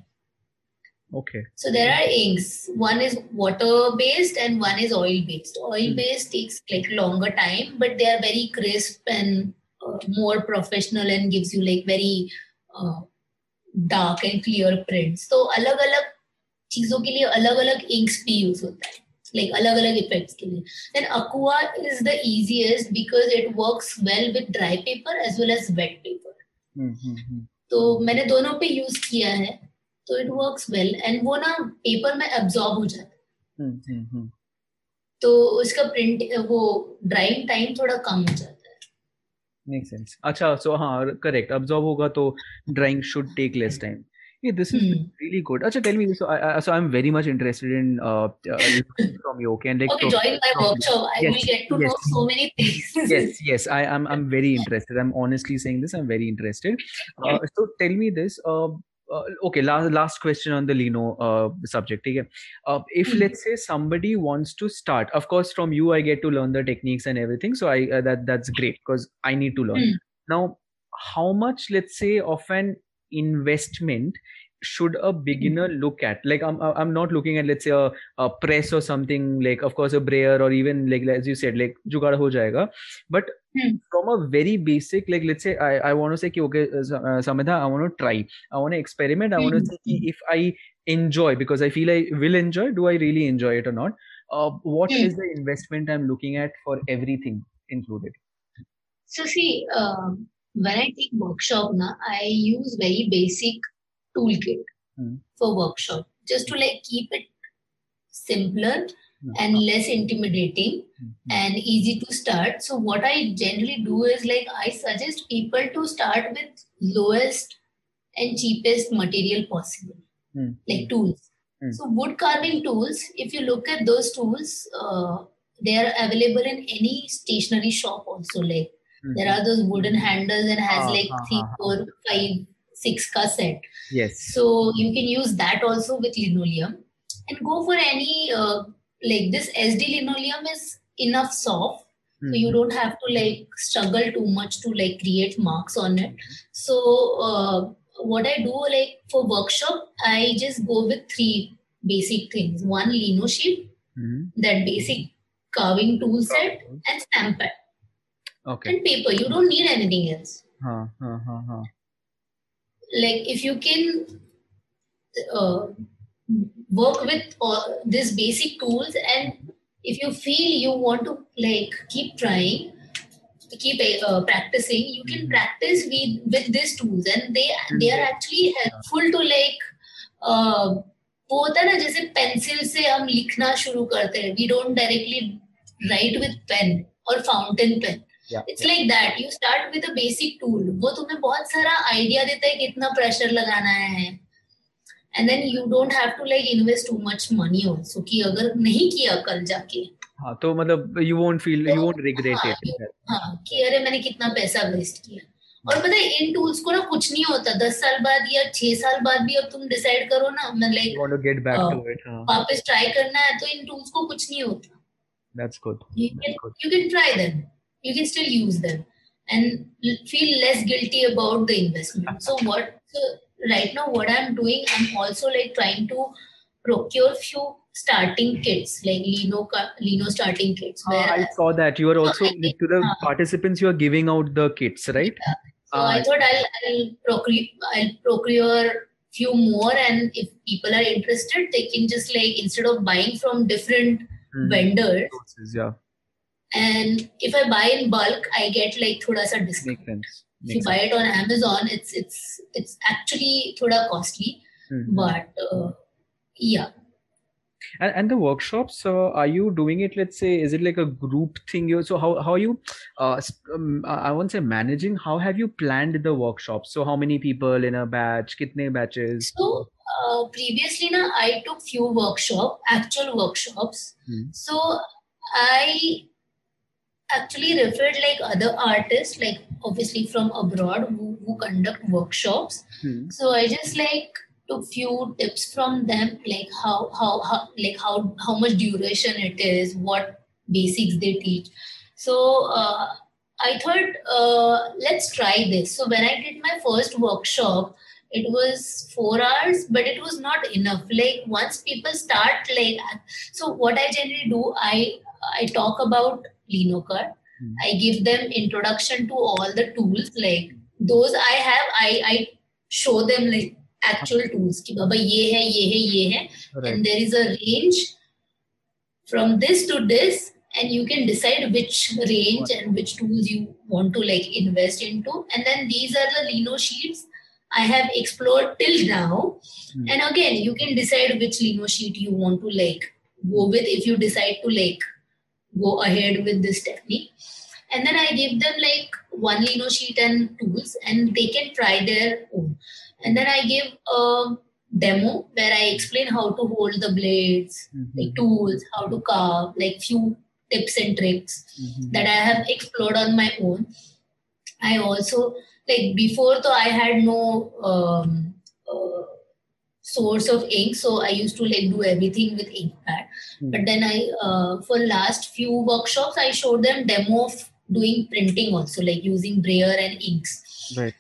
Okay. So there are inks. One is water based and one is oil based. Oil based takes like longer time, but they are very crisp and uh, more professional and gives you like very uh, dark and clear prints. तो अलग अलग चीज़ों के लिए अलग अलग inks भी use होता है like अलग अलग effects के लिए. Then Aqua is the easiest because it works well with dry paper as well as wet paper. Hmm, hmm, hmm. तो मैंने दोनों पे यूज़ किया है तो इट वर्क्स वेल एंड वो ना पेपर में एब्जॉर्ब हो जाता है Hmm, hmm, hmm. तो उसका प्रिंट वो ड्राइंग टाइम थोड़ा कम हो जाता है Makes sense. Acha, so हाँ, correct. Absorb होगा तो. Yeah, this is Hmm. really good. Acha, tell me this. So, I, I, so I'm very much interested in uh, uh listening from you. Okay, and like Okay, from- join my from- workshop. I Yes, will get to yes. know so many things. yes yes i am i'm very interested i'm honestly saying this i'm very interested uh, so tell me this uh, uh, okay last last question on the lino uh, subject okay? uh, if Hmm. let's say somebody wants to start of course from you i get to learn the techniques and everything so i uh, that that's great because i need to learn Hmm. now how much let's say of an investment should a beginner look at like i'm i'm not looking at let's say a, a press or something like of course a brayer or even like as you said like jugaad ho jayega but Hmm. from a very basic like let's say i i want to say ki, okay uh, uh, i want to try i want to experiment i want to Hmm. see if i enjoy because i feel i will enjoy do i really enjoy it or not uh, what Hmm. is the investment i'm looking at for everything included So see, um, when I take workshop, na, I use very basic toolkit Hmm. for workshop just to like keep it simpler Hmm. and less intimidating Hmm. and easy to start. So what I generally do is like I suggest people to start with lowest and cheapest material possible, Hmm. like tools. Hmm. So wood carving tools, if you look at those tools, uh, they are available in any stationery shop also. Like Hmm. there are those wooden handles and has Ah, like ah, three, ah, ah. four, five, six ka set. yes So you can use that also with linoleum and go for any uh, like this SD linoleum is enough soft, so you don't have to like struggle too much to like create marks on it. So uh, what I do like for workshop, I just go with three basic things: one lino sheet, Hmm. that basic carving tool set, and stamp pad okay and paper. You don't need anything else. huh, huh, huh like if you can uh, work with all these basic tools and if you feel you want to like keep trying keep uh, practicing you can practice with with these tools and they they are actually helpful to like uh, वो होता है ना जैसे pencil से हम लिखना शुरू करते हैं we don't directly write with pen और fountain pen yeah, it's like that you start with a basic tool वो तुम्हें बहुत सारा आइडिया देता है कितना प्रेशर लगाना है। And then you don't have to like invest too much money also कि अगर नहीं किया कल जाके। हाँ तो मतलब you won't feel you won't regret it. हाँ कि अरे मैंने कितना पैसा वेस्ट किया। और पता है इन टूल्स को ना कुछ नहीं होता। दस साल बाद या छह साल बाद भी अब तुम डिसाइड करो ना मैं you like want to get back Oh. to it huh? वापस ट्राई करना है तो इन टूल्स को कुछ नहीं होता। You can you can try them you can still use them and feel less guilty about the investment. So what so right now what i'm doing i'm also like trying to procure few starting kits like lino lino starting kits where I saw that. You are also I to the uh, participants you are giving out the kits right? So i Ah, thought i'll i'll procure i'll procure few more and if people are interested they can just like instead of buying from different mhm. vendors yeah and if I buy in bulk, I get like thoda sa discount. Makes sense. Makes if you buy it on Amazon, it's it's it's actually thoda costly, mm-hmm. but uh, yeah. And, and the workshops, uh, are you doing it? Let's say, is it like a group thing? You so how how are you? Uh, um, I won't say managing. How have you planned the workshops? So how many people in a batch? Kitne batches? So uh, previously, na I took few workshop, actual workshops. Hmm. So I actually referred like other artists, like obviously from abroad, who, who conduct workshops. Hmm. So I just like took few tips from them, like how how how like how how much duration it is, what basics they teach. So uh, I thought uh, let's try this. So when I did my first workshop, it was four hours, but it was not enough. Like once people start like so, what I generally do, I I talk about Linocut. Mm. I give them introduction to all the tools. Like those I have, I I show them like actual tools. Ki baba ye hai, ye hai, ye hai. Right. And there is a range from this to this and you can decide which range and which tools you want to like invest into and then these are the lino sheets i have explored till now mm. and again you can decide which lino sheet you want to like go with if you decide to like go ahead with this technique. And then I give them like one Lino sheet and tools, and they can try their own. And then I give a demo where I explain how to hold the blades, mm-hmm. like tools, how to carve, like few tips and tricks mm-hmm. that I have explored on my own. I also like before though I had no um, source of ink so i used to like do everything with ink pad. Mm. but then i uh, for last few workshops i showed them demo of doing printing also like using brayer and inks. Right.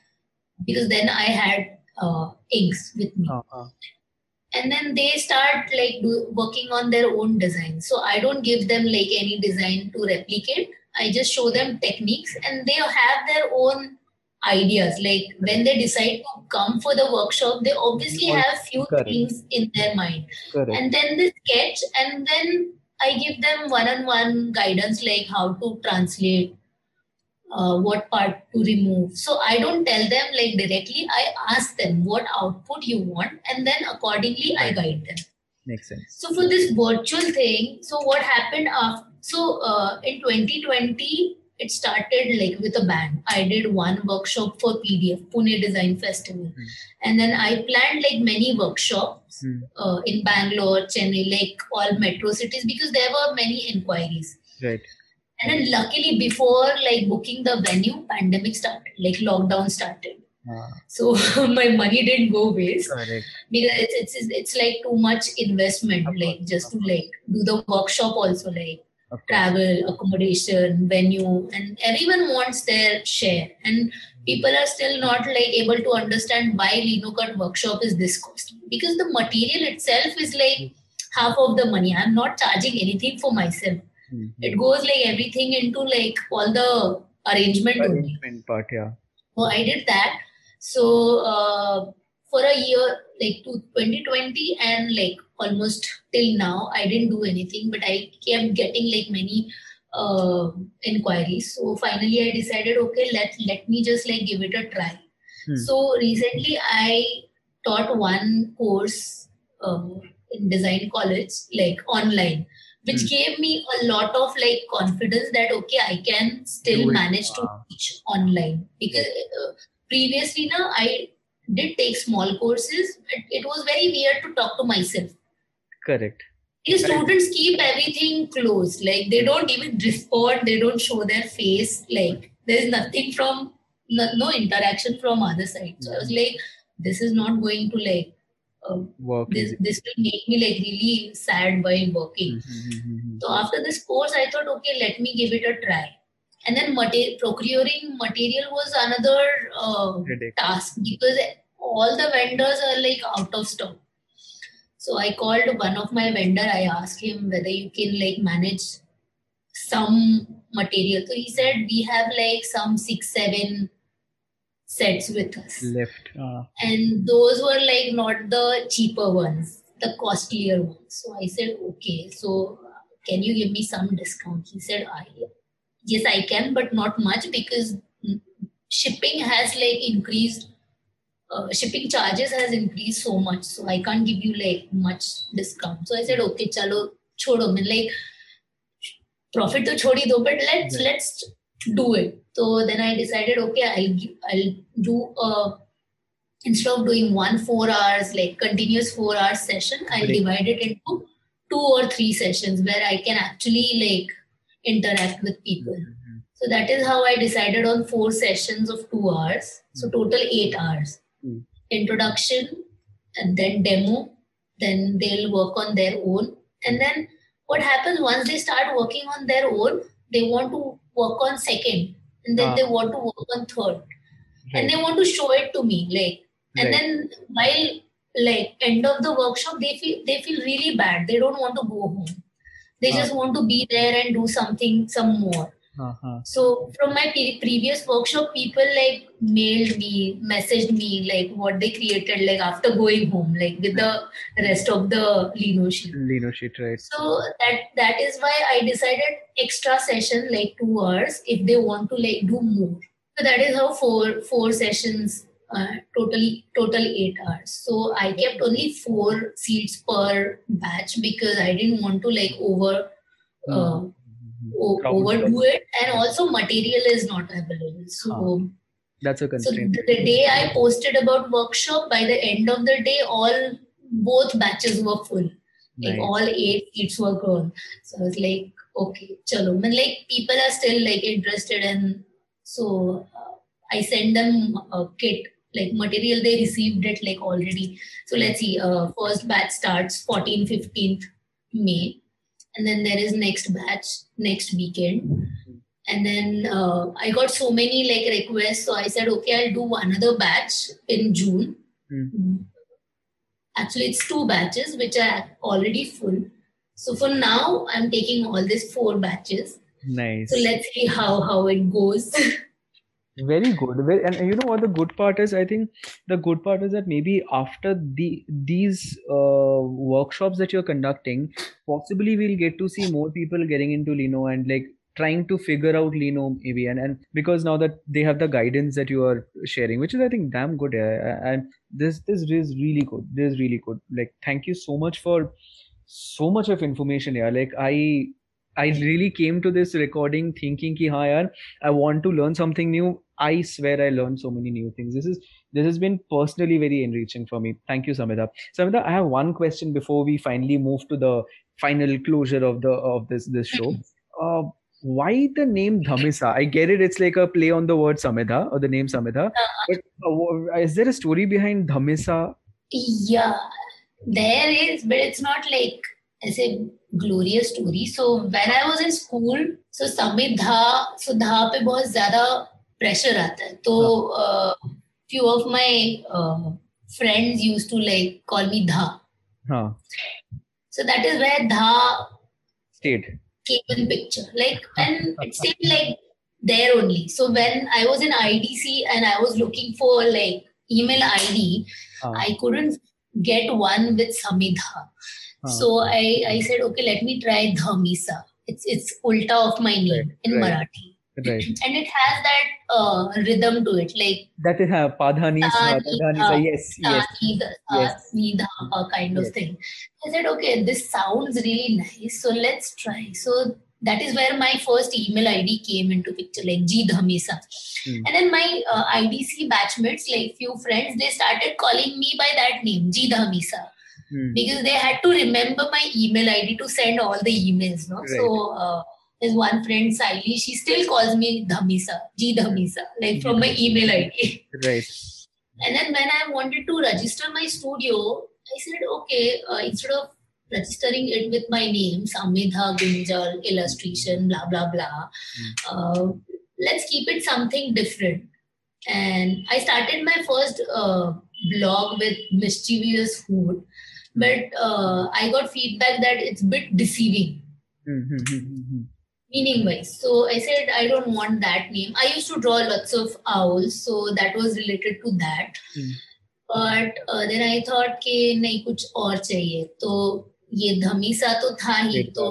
Because then i had uh, inks with me. Uh-huh. and then they start like do, working on their own design. So i don't give them like any design to replicate. I just show them techniques and they have their own ideas. Like when they decide to come for the workshop they obviously have few Correct. things in their mind. Correct. and then they sketch and then i give them one-on-one guidance like how to translate uh, what part to remove. So i don't tell them like directly. I ask them what output you want and then accordingly i guide them. Makes sense. So for this virtual thing so what happened after so uh, in 2020 it started like with a band. I did one workshop for PDF, Pune Design Festival. Mm. And then I planned like many workshops mm. uh, in Bangalore, Chennai, like all metro cities because there were many inquiries. Right. And then luckily before like booking the venue, pandemic started, like lockdown started. Ah. So *laughs* my money didn't go waste Correct. because it's, it's it's like too much investment, like just to like do the workshop also like travel, accommodation, venue, and everyone wants their share. And people are still not like able to understand why Linocut workshop is this costly because the material itself is like half of the money. I'm not charging anything for myself. Mm-hmm. It goes like everything into like all the arrangement. Arrangement part, yeah. So I did that. So uh, for a year, like to 2020 and like almost till now, I didn't do anything, but I kept getting like many uh, inquiries. So finally, I decided, okay, let let me just like give it a try. Hmm. So recently, I taught one course um, in design college, like online, which hmm. gave me a lot of like confidence that okay, I can still manage to teach online because uh, previously now I did take small courses, but it was very weird to talk to myself. Correct. The students keep everything closed. Like they don't even respond, they don't show their face. Like there's nothing from no, no interaction from other side. So I was like, this is not going to like uh, work. This, this will make me like really sad while working. Mm-hmm, mm-hmm, mm-hmm. So after this course, I thought, okay, let me give it a try and then mater- procuring material was another uh, task because all the vendors are like out of stock so i called one of my vendor i asked him whether you can like manage some material. So he said we have like some six seven sets with us. Left uh. and those were like not the cheaper ones the costlier ones. So i said okay so can you give me some discount? He said i yes i can but not much because shipping has like increased uh, shipping charges has increased so much so i can't give you like much discount. So i said okay chalo chodo I mean, like profit to chodi do but let's yeah. let's do it. So then i decided okay i'll i'll do a instead of doing one four hours like continuous four hours session i'll divide it into two or three sessions where i can actually like interact with people. Mm-hmm. so that is how i decided on four sessions of two hours. So mm-hmm. total eight hours introduction and then demo then they'll work on their own and then what happens once they start working on their own they want to work on second and then ah. they want to work on third right. and they want to show it to me like and right. then while like end of the workshop they feel they feel really bad they don't want to go home they uh just want to be there and do something some more uh-huh. so from my pre- previous workshop people like mailed me messaged me like what they created like after going home like with the rest of the lino sheet. Lino sheet right. So that that is why i decided extra session like two hours if they want to like do more. So that is how four four sessions uh, totally total eight hours. So i kept only four seats per batch because i didn't want to like over uh, o- overdo it and also material is not available. So that's a constraint so the, the day i posted about workshop by the end of the day all both batches were full. Like all eight seats were gone. So i was like okay chalo. And like people are still like interested and so uh, i send them a kit like material they received it like already. So let's see uh, first batch starts 14 15th may and then there is next batch next weekend. And then uh, i got so many like requests. So i said okay i'll do another batch in june. Mm-hmm. actually it's two batches which are already full. So for now i'm taking all these four batches. Nice. So let's see how how it goes *laughs* very good. And you know what the good part is? I think the good part is that maybe after the these uh, workshops that you're conducting possibly we'll get to see more people getting into lino and like trying to figure out lino maybe. And, and because now that they have the guidance that you are sharing which is i think damn good and this this is really good. This is really good. Like thank you so much for so much of information here like i I really came to this recording thinking ki yaar, I want to learn something new. I swear I learned so many new things. This is this has been personally very enriching for me. Thank you, Samidha. Samidha, I have one question before we finally move to the final closure of the of this this show. *laughs* Uh, why the name Dhamisa? I get it. It's like a play on the word Samidha or the name Samidha. But uh, is there a story behind Dhamisa? Yeah, there is, but it's not like ऐसे glorious story so when I was in school so समय धा सो धा पे बहुत ज़्यादा pressure आता है तो few of my friends use to like call me धा so that is where the state came picture like and it seem like there only so when I was in I D C and I was looking for like email I D I couldn't get one with Samidha so I, I said, okay, let me try Dhamisa. It's it's ulta of my name right, in right. Marathi. Right. *laughs* And it has that uh, rhythm to it, like that is uh, padhani, padhani, yes, yes, yes, yes. kind of yes. thing. I said, okay, this sounds really nice, so let's try. So that is where my first email ID came into picture, like G Dhamisa. Mm. And then my uh, IDC batchmates, like few friends, they started calling me by that name, G Dhamisa mm. because they had to remember my email ID to send all the emails. No? Right. So uh, there's one friend, Saili, she still calls me Dhamisa, G Dhamisa, like from my email ID. Right. And then when I wanted to register my studio, I said, okay, uh, instead of registering it with my name, Samidha Gunjal, illustration, blah, blah, blah, mm. uh, let's keep it something different. And I started my first uh, blog with mischievous food but uh, I got feedback that it's a bit deceiving. Mm-hmm. Meaning wise. So I said I don't want that name. I used to draw lots of owls, so that was related to that. Mm. But uh, then I thought कि नहीं कुछ और चाहिए तो ये धमीसा तो था ही तो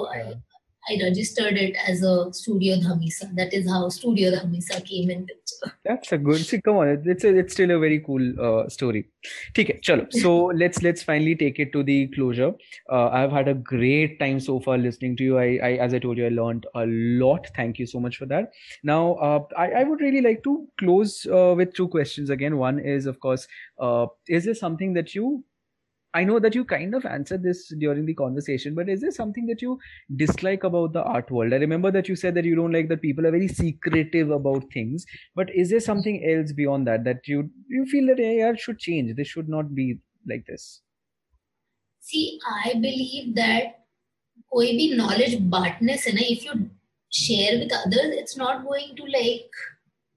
I, registered it as a Studio Dhamisa. That is how Studio Dhamisa came in picture. That's a good. See, come on, it's a, it's still a very cool uh, story. Okay, chalo. So *laughs* let's let's finally take it to the closure. Uh, I've had a great time so far listening to you. I, I as I told you, I learned a lot. Thank you so much for that. Now, uh, I I would really like to close uh, with two questions again. One is, of course, uh, is there something that you I know that you kind of answered this during the conversation, but is there something that you dislike about the art world? I remember that you said that you don't like that people are very secretive about things, but is there something else beyond that that you you feel that AI should change? This should not be like this. See, I believe that कोई भी knowledge बांटने से ना if you share with others, it's not going to like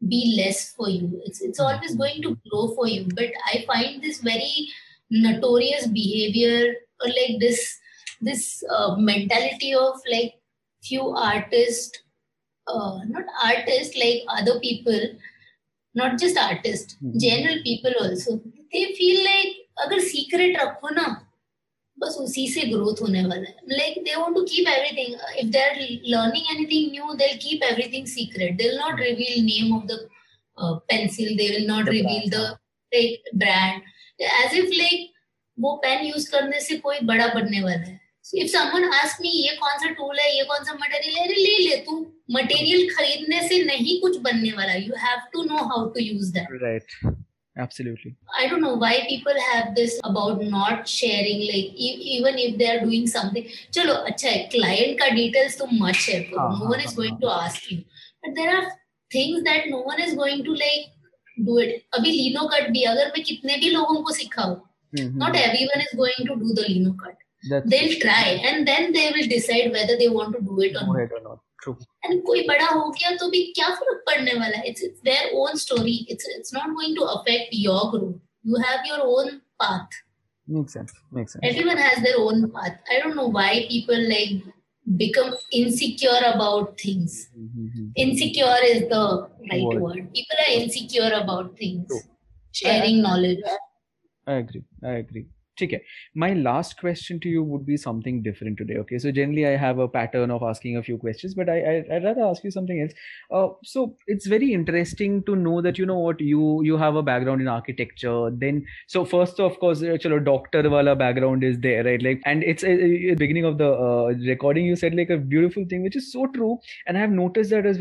be less for you. It's it's always going to grow for you. But I find this very notorious behavior or like this this uh, mentality of like few artists uh, not artists like other people not just artists mm-hmm. general people also they feel like अगर secret रखो ना बस उसी से growth होने वाला है like they want to keep everything if they are learning anything new they will keep everything secret they will not reveal name of the pencil they will not reveal the brand as if like वो pen use करने से कोई बड़ा बनने वाला है if someone ask me ये कौन सा टूल है ये कौन सा मटेरियल है ले ले तू मटेरियल खरीदने से नहीं कुछ बनने वाला you have to know how to use that right absolutely i don't know why people have this about not sharing like e- even if they are doing something chalo acha hai client ka details to much hai no one is going to ask you but there are things that no one is going to like do it अभी lino cut भी अगर मैं कितने भी लोगों को सिखाऊं not everyone is going to do the lino cut they try and then they will decide whether they want to do it और not and कोई बड़ा हो गया तो भी क्या फ़र्क पड़ने वाला है? It's it's their own story it's it's not going to affect your growth you have your own path Makes sense. Makes sense. Everyone has their own path. I don't know why people like become insecure about things mm-hmm. insecure is the right word. word people are insecure about things True. sharing knowledge I agree. I agree. Okay. My last question to you would be something different today. Okay. So generally I have a pattern of asking a few questions, but I, I would rather ask you something else. Uh, so it's very interesting to know that you know what you you have a background in architecture. Then so first of course, chalo doctor wala background is there, right? Like and it's a, a beginning of the uh, recording you said like a beautiful thing, which is so true, and I have noticed that as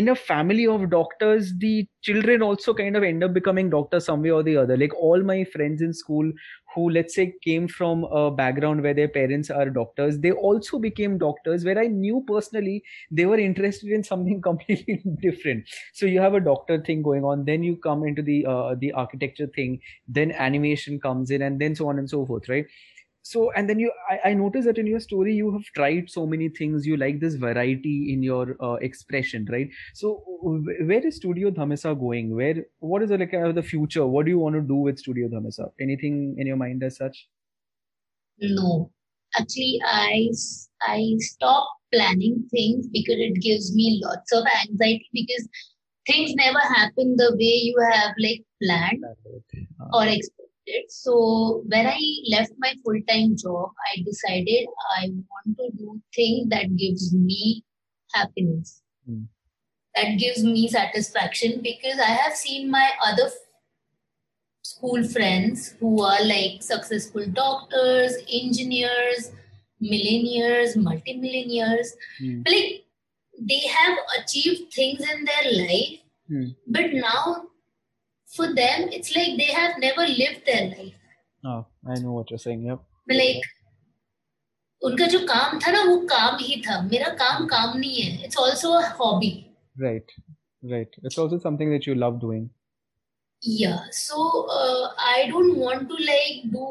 in a family of doctors the children also kind of end up becoming doctors some way or the other. Like all my friends in school who let's say came from a background where their parents are doctors they also became doctors where i knew personally they were interested in something *laughs* completely different. So you have a doctor thing going on then you come into the uh, the architecture thing then animation comes in and then so on and so forth right so and then you I, I noticed that in your story you have tried so many things. You like this variety in your uh, expression right? So where is studio dhamisa going? Where what is the, like uh, the future? What do you want to do with studio dhamisa anything in your mind as such? No. Actually i i stop planning things because it gives me lots of anxiety because things never happen the way you have like planned or expected so when I left my full time job, I decided I want to do things that gives me happiness. Mm. That gives me satisfaction because I have seen my other school friends who are like successful doctors, engineers, millionaires, multimillionaires. Mm. Like they have achieved things in their life, mm. but now for them, it's like they have never lived their life. Oh, I know what you're saying. Yep. Like उनका जो काम था ना वो काम ही था मेरा काम काम नहीं है it's also a hobby right right it's also something that you love doing yeah so uh, i don't want to like do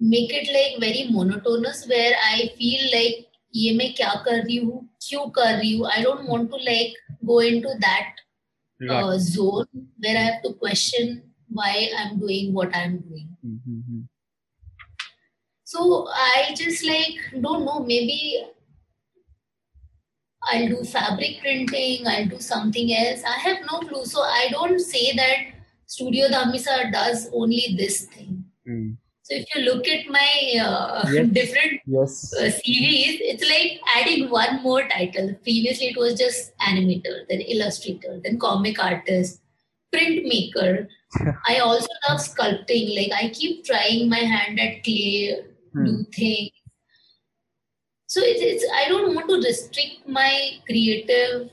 make it like very monotonous where i feel like ये मैं क्या कर रही हूँ क्यों कर रही हूँ I don't want to like go into that uh, zone where I have to question why I'm doing what I'm doing. Mm-hmm. So I just like don't know, maybe I'll do fabric printing, I'll do something else. I have no clue. So I don't say that Studio Dhamisa does only this thing. Mm. So if you look at my uh, yes. different yes. Uh, series, it's like adding one more title. Previously, it was just animator, then illustrator, then comic artist, printmaker. *laughs* I also love sculpting. Like I keep trying my hand at clay, hmm. do things. So it's, it's I don't want to restrict my creative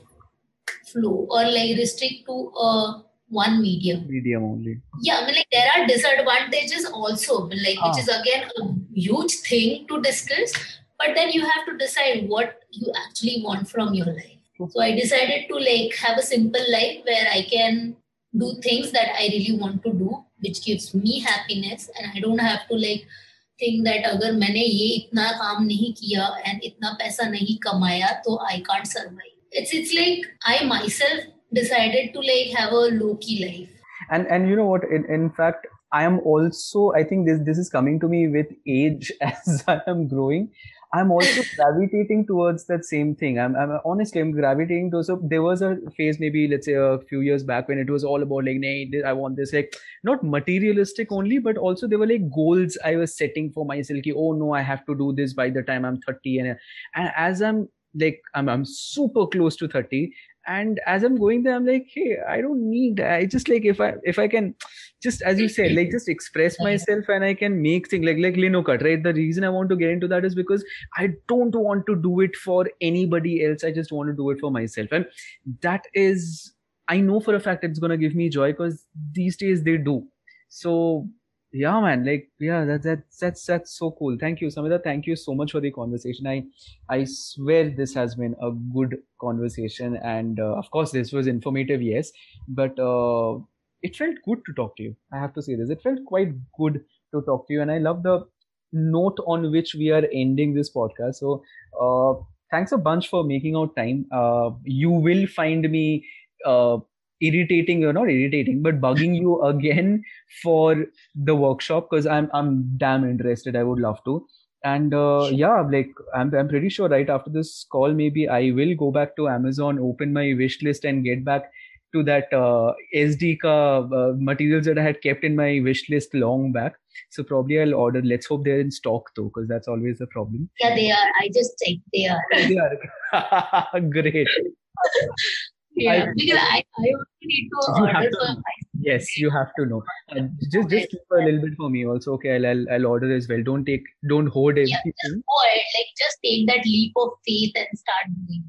flow or like restrict to a one medium. Medium only. Yeah, I mean, like there are disadvantages also, like ah. which is again a huge thing to discuss. But then you have to decide what you actually want from your life. So I decided to like have a simple life where I can do things that I really want to do, which gives me happiness, and I don't have to like think that अगर मैंने ये इतना काम नहीं किया and इतना पैसा नहीं कमाया तो I can't survive. It's it's like I myself decided to like have a low key life. And and you know what? In, in fact i am also i think this this is coming to me with age *laughs* as i am growing. I'm also *laughs* gravitating towards that same thing. I'm, I'm honestly i'm gravitating to so there was a phase maybe let's say a few years back when it was all about like nay i want this like not materialistic only but also there were like goals i was setting for myself like, oh no i have to do this by the time i'm 30 and, and as i'm like I'm, I'm super close to 30 and as i'm going there i'm like hey i don't need i just like if i if i can just as you said like just express *laughs* myself and i can make things like like lino cut right? The reason i want to get into that is because i don't want to do it for anybody else. I just want to do it for myself. And that is i know for a fact it's going to give me joy because these days they do. So yeah man like yeah that, that that's that's so cool. Thank you Samidha. Thank you so much for the conversation. I i swear this has been a good conversation and uh, of course this was informative yes but uh, it felt good to talk to you. I have to say this. It felt quite good to talk to you and i love the note on which we are ending this podcast. So uh, thanks a bunch for making out time. Uh, you will find me uh, irritating you're not irritating but bugging you again for the workshop because i'm i'm damn interested i would love to. And uh, yeah like I'm, I'm pretty sure right after this call maybe i will go back to amazon open my wish list and get back to that uh, sd ka uh, materials that i had kept in my wish list long back. So probably i'll order. Let's hope they're in stock though because that's always a problem. Yeah they are. I just checked. They are. *laughs* They are. *laughs* Great *laughs* yeah, I, because I, I also need to order to, Yes, you have to know. And just just keep a little bit for me also. Okay, I'll, I'll, I'll order as well. Don't take don't hold everything. Yeah, just hoard. Like just take that leap of faith and start doing.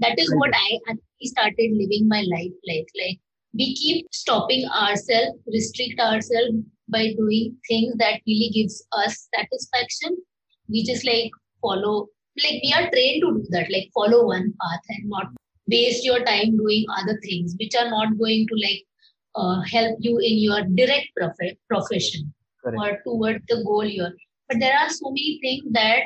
That is what I actually started living my life like. Like we keep stopping ourselves, restrict ourselves by doing things that really gives us satisfaction. We just like follow like we are trained to do that, like follow one path and not waste your time doing other things which are not going to like uh, help you in your direct prof- profession Correct. or towards the goal you're but there are so many things that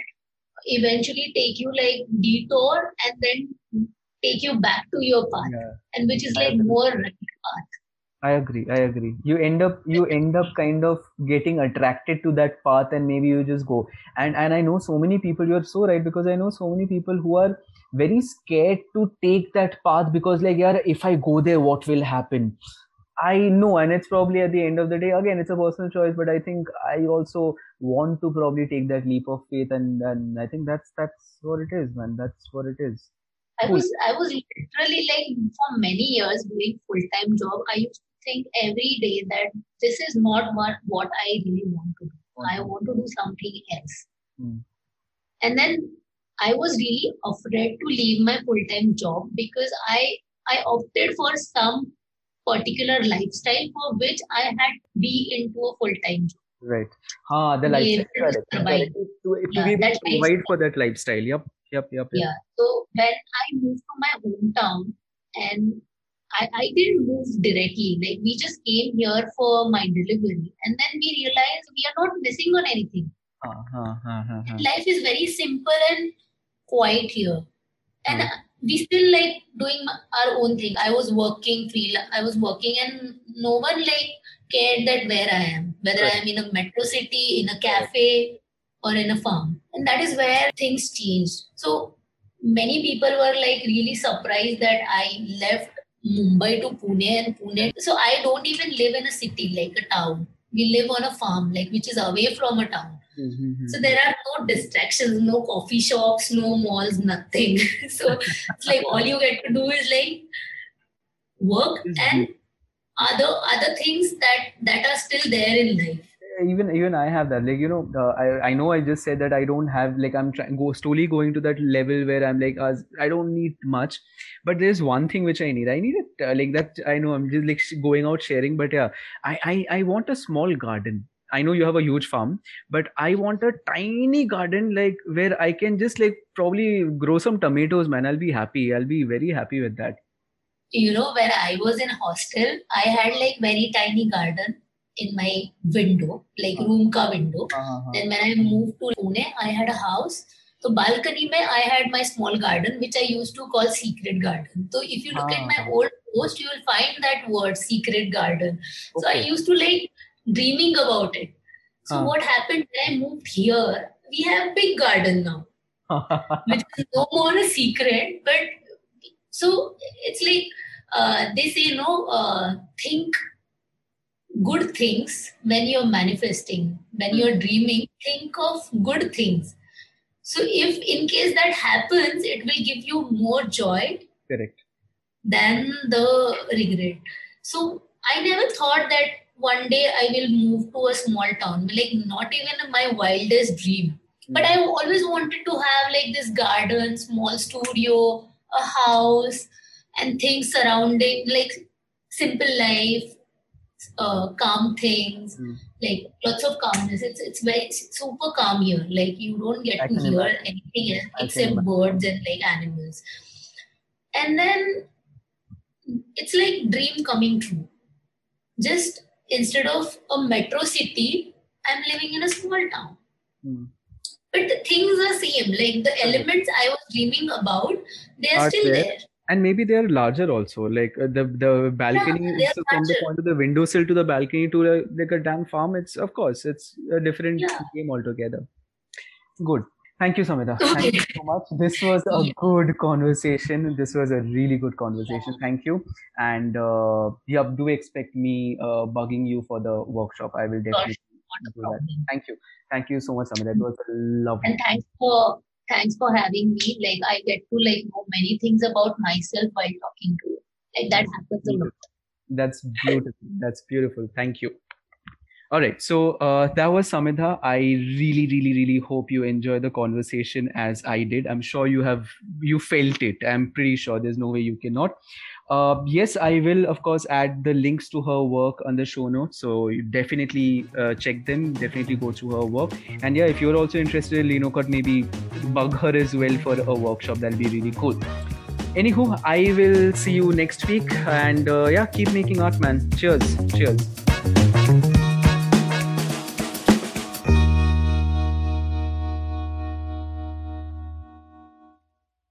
eventually take you like detour and then take you back to your path yeah. and which is like more right path I agree. I agree. You end up you end up kind of getting attracted to that path, and maybe you just go. And and I know so many people. You're so right because I know so many people who are very scared to take that path because like yeah if i go there what will happen? I know and it's probably at the end of the day again it's a personal choice but i think i also want to probably take that leap of faith and and i think that's that's what it is man. That's what it is. I was i was literally like for many years doing full-time job. I used to think every day that this is not what what i really want to do. I want to do something else. Mm. and then I was really afraid to leave my full time job because I I opted for some particular lifestyle for which I had to be into a full time job. Right. Ah, the lifestyle. To, to, to yeah, be able to provide for that lifestyle. Yep. Yep. Yep. yep. Yeah. So when I moved to my hometown and I, I didn't move directly. Like we just came here for my delivery, and then we realized we are not missing on anything. Uh, uh, uh, Life is very simple and quiet here. And mm. we still like doing our own thing. I was working free i was working and no one like cared that where i am. Whether right. i am in a metro city in a cafe or in a farm. And that is where things changed. So many people were like really surprised that i left mumbai to pune and pune. So i don't even live in a city like a town we live on a farm, like which is away from a town. Mm-hmm. So there are no distractions, no coffee shops, no malls, nothing. *laughs* so it's like all you get to do is like work and other other things that that are still there in life even even i have that like you know uh, i i know i just said that i don't have like i'm trying go slowly going to that level where i'm like i don't need much but there's one thing which i need i need it uh, like that i know i'm just like going out sharing but yeah I, I i want a small garden I know you have a huge farm, but I want a tiny garden like where I can just like probably grow some tomatoes, man. I'll be happy. I'll be very happy with that. You know, when I was in hostel, I had like very tiny garden in my window, like uh-huh. room ka window. Uh-huh. Then when I moved to Pune, I had a house. So balcony mein I had my small garden, which I used to call secret garden. So if you look uh-huh. at my uh-huh. old post, you will find that word secret garden. Okay. So I used to like dreaming about it. So uh-huh. what happened when I moved here? We have big garden now, which is no more a secret. But so it's like uh, they say, you know, uh, think good things when you're manifesting, when you're hmm. dreaming, think of good things. So if in case that happens, it will give you more joy. Correct. Than the regret. So I never thought that one day I will move to a small town. Like not even my wildest dream. Hmm. But I always wanted to have like this garden, small studio, a house, and things surrounding like simple life uh, calm things, mm. like lots of calmness. It's it's very super calm here. Like you don't get I to hear imagine. anything else except birds and like animals. And then it's like dream coming true. Just instead of a metro city, I'm living in a small town. Mm. But the things are same. Like the elements I was dreaming about, they are, are still there. there and maybe they are larger also like uh, the the balcony yeah, so from the point of the windowsill to the balcony to a, like a damn farm it's of course it's a different yeah. game altogether. Good. Thank you Samidha. Thank you so much. This was a good conversation. This was a really good conversation. Thank you. And uh, yeah do expect me uh, bugging you for the workshop. I will definitely do that. Thank you. Thank you so much Samidha. It was a lovely and thanks for thanks for having me. Like I get to like know many things about myself while talking to you. Like that happens a lot. That's beautiful. That's beautiful. Thank you. All right. So uh, that was Samidha. I really, really, really hope you enjoy the conversation as I did. I'm sure you have you felt it. I'm pretty sure there's no way you cannot. Uh, yes, I will, of course, add the links to her work on the show notes. So definitely uh, check them, definitely go through her work. And yeah, if you're also interested, in Linocut, maybe bug her as well for a workshop. That'll be really cool. Anywho, I will see you next week. And uh, yeah, keep making art, man. Cheers. Cheers.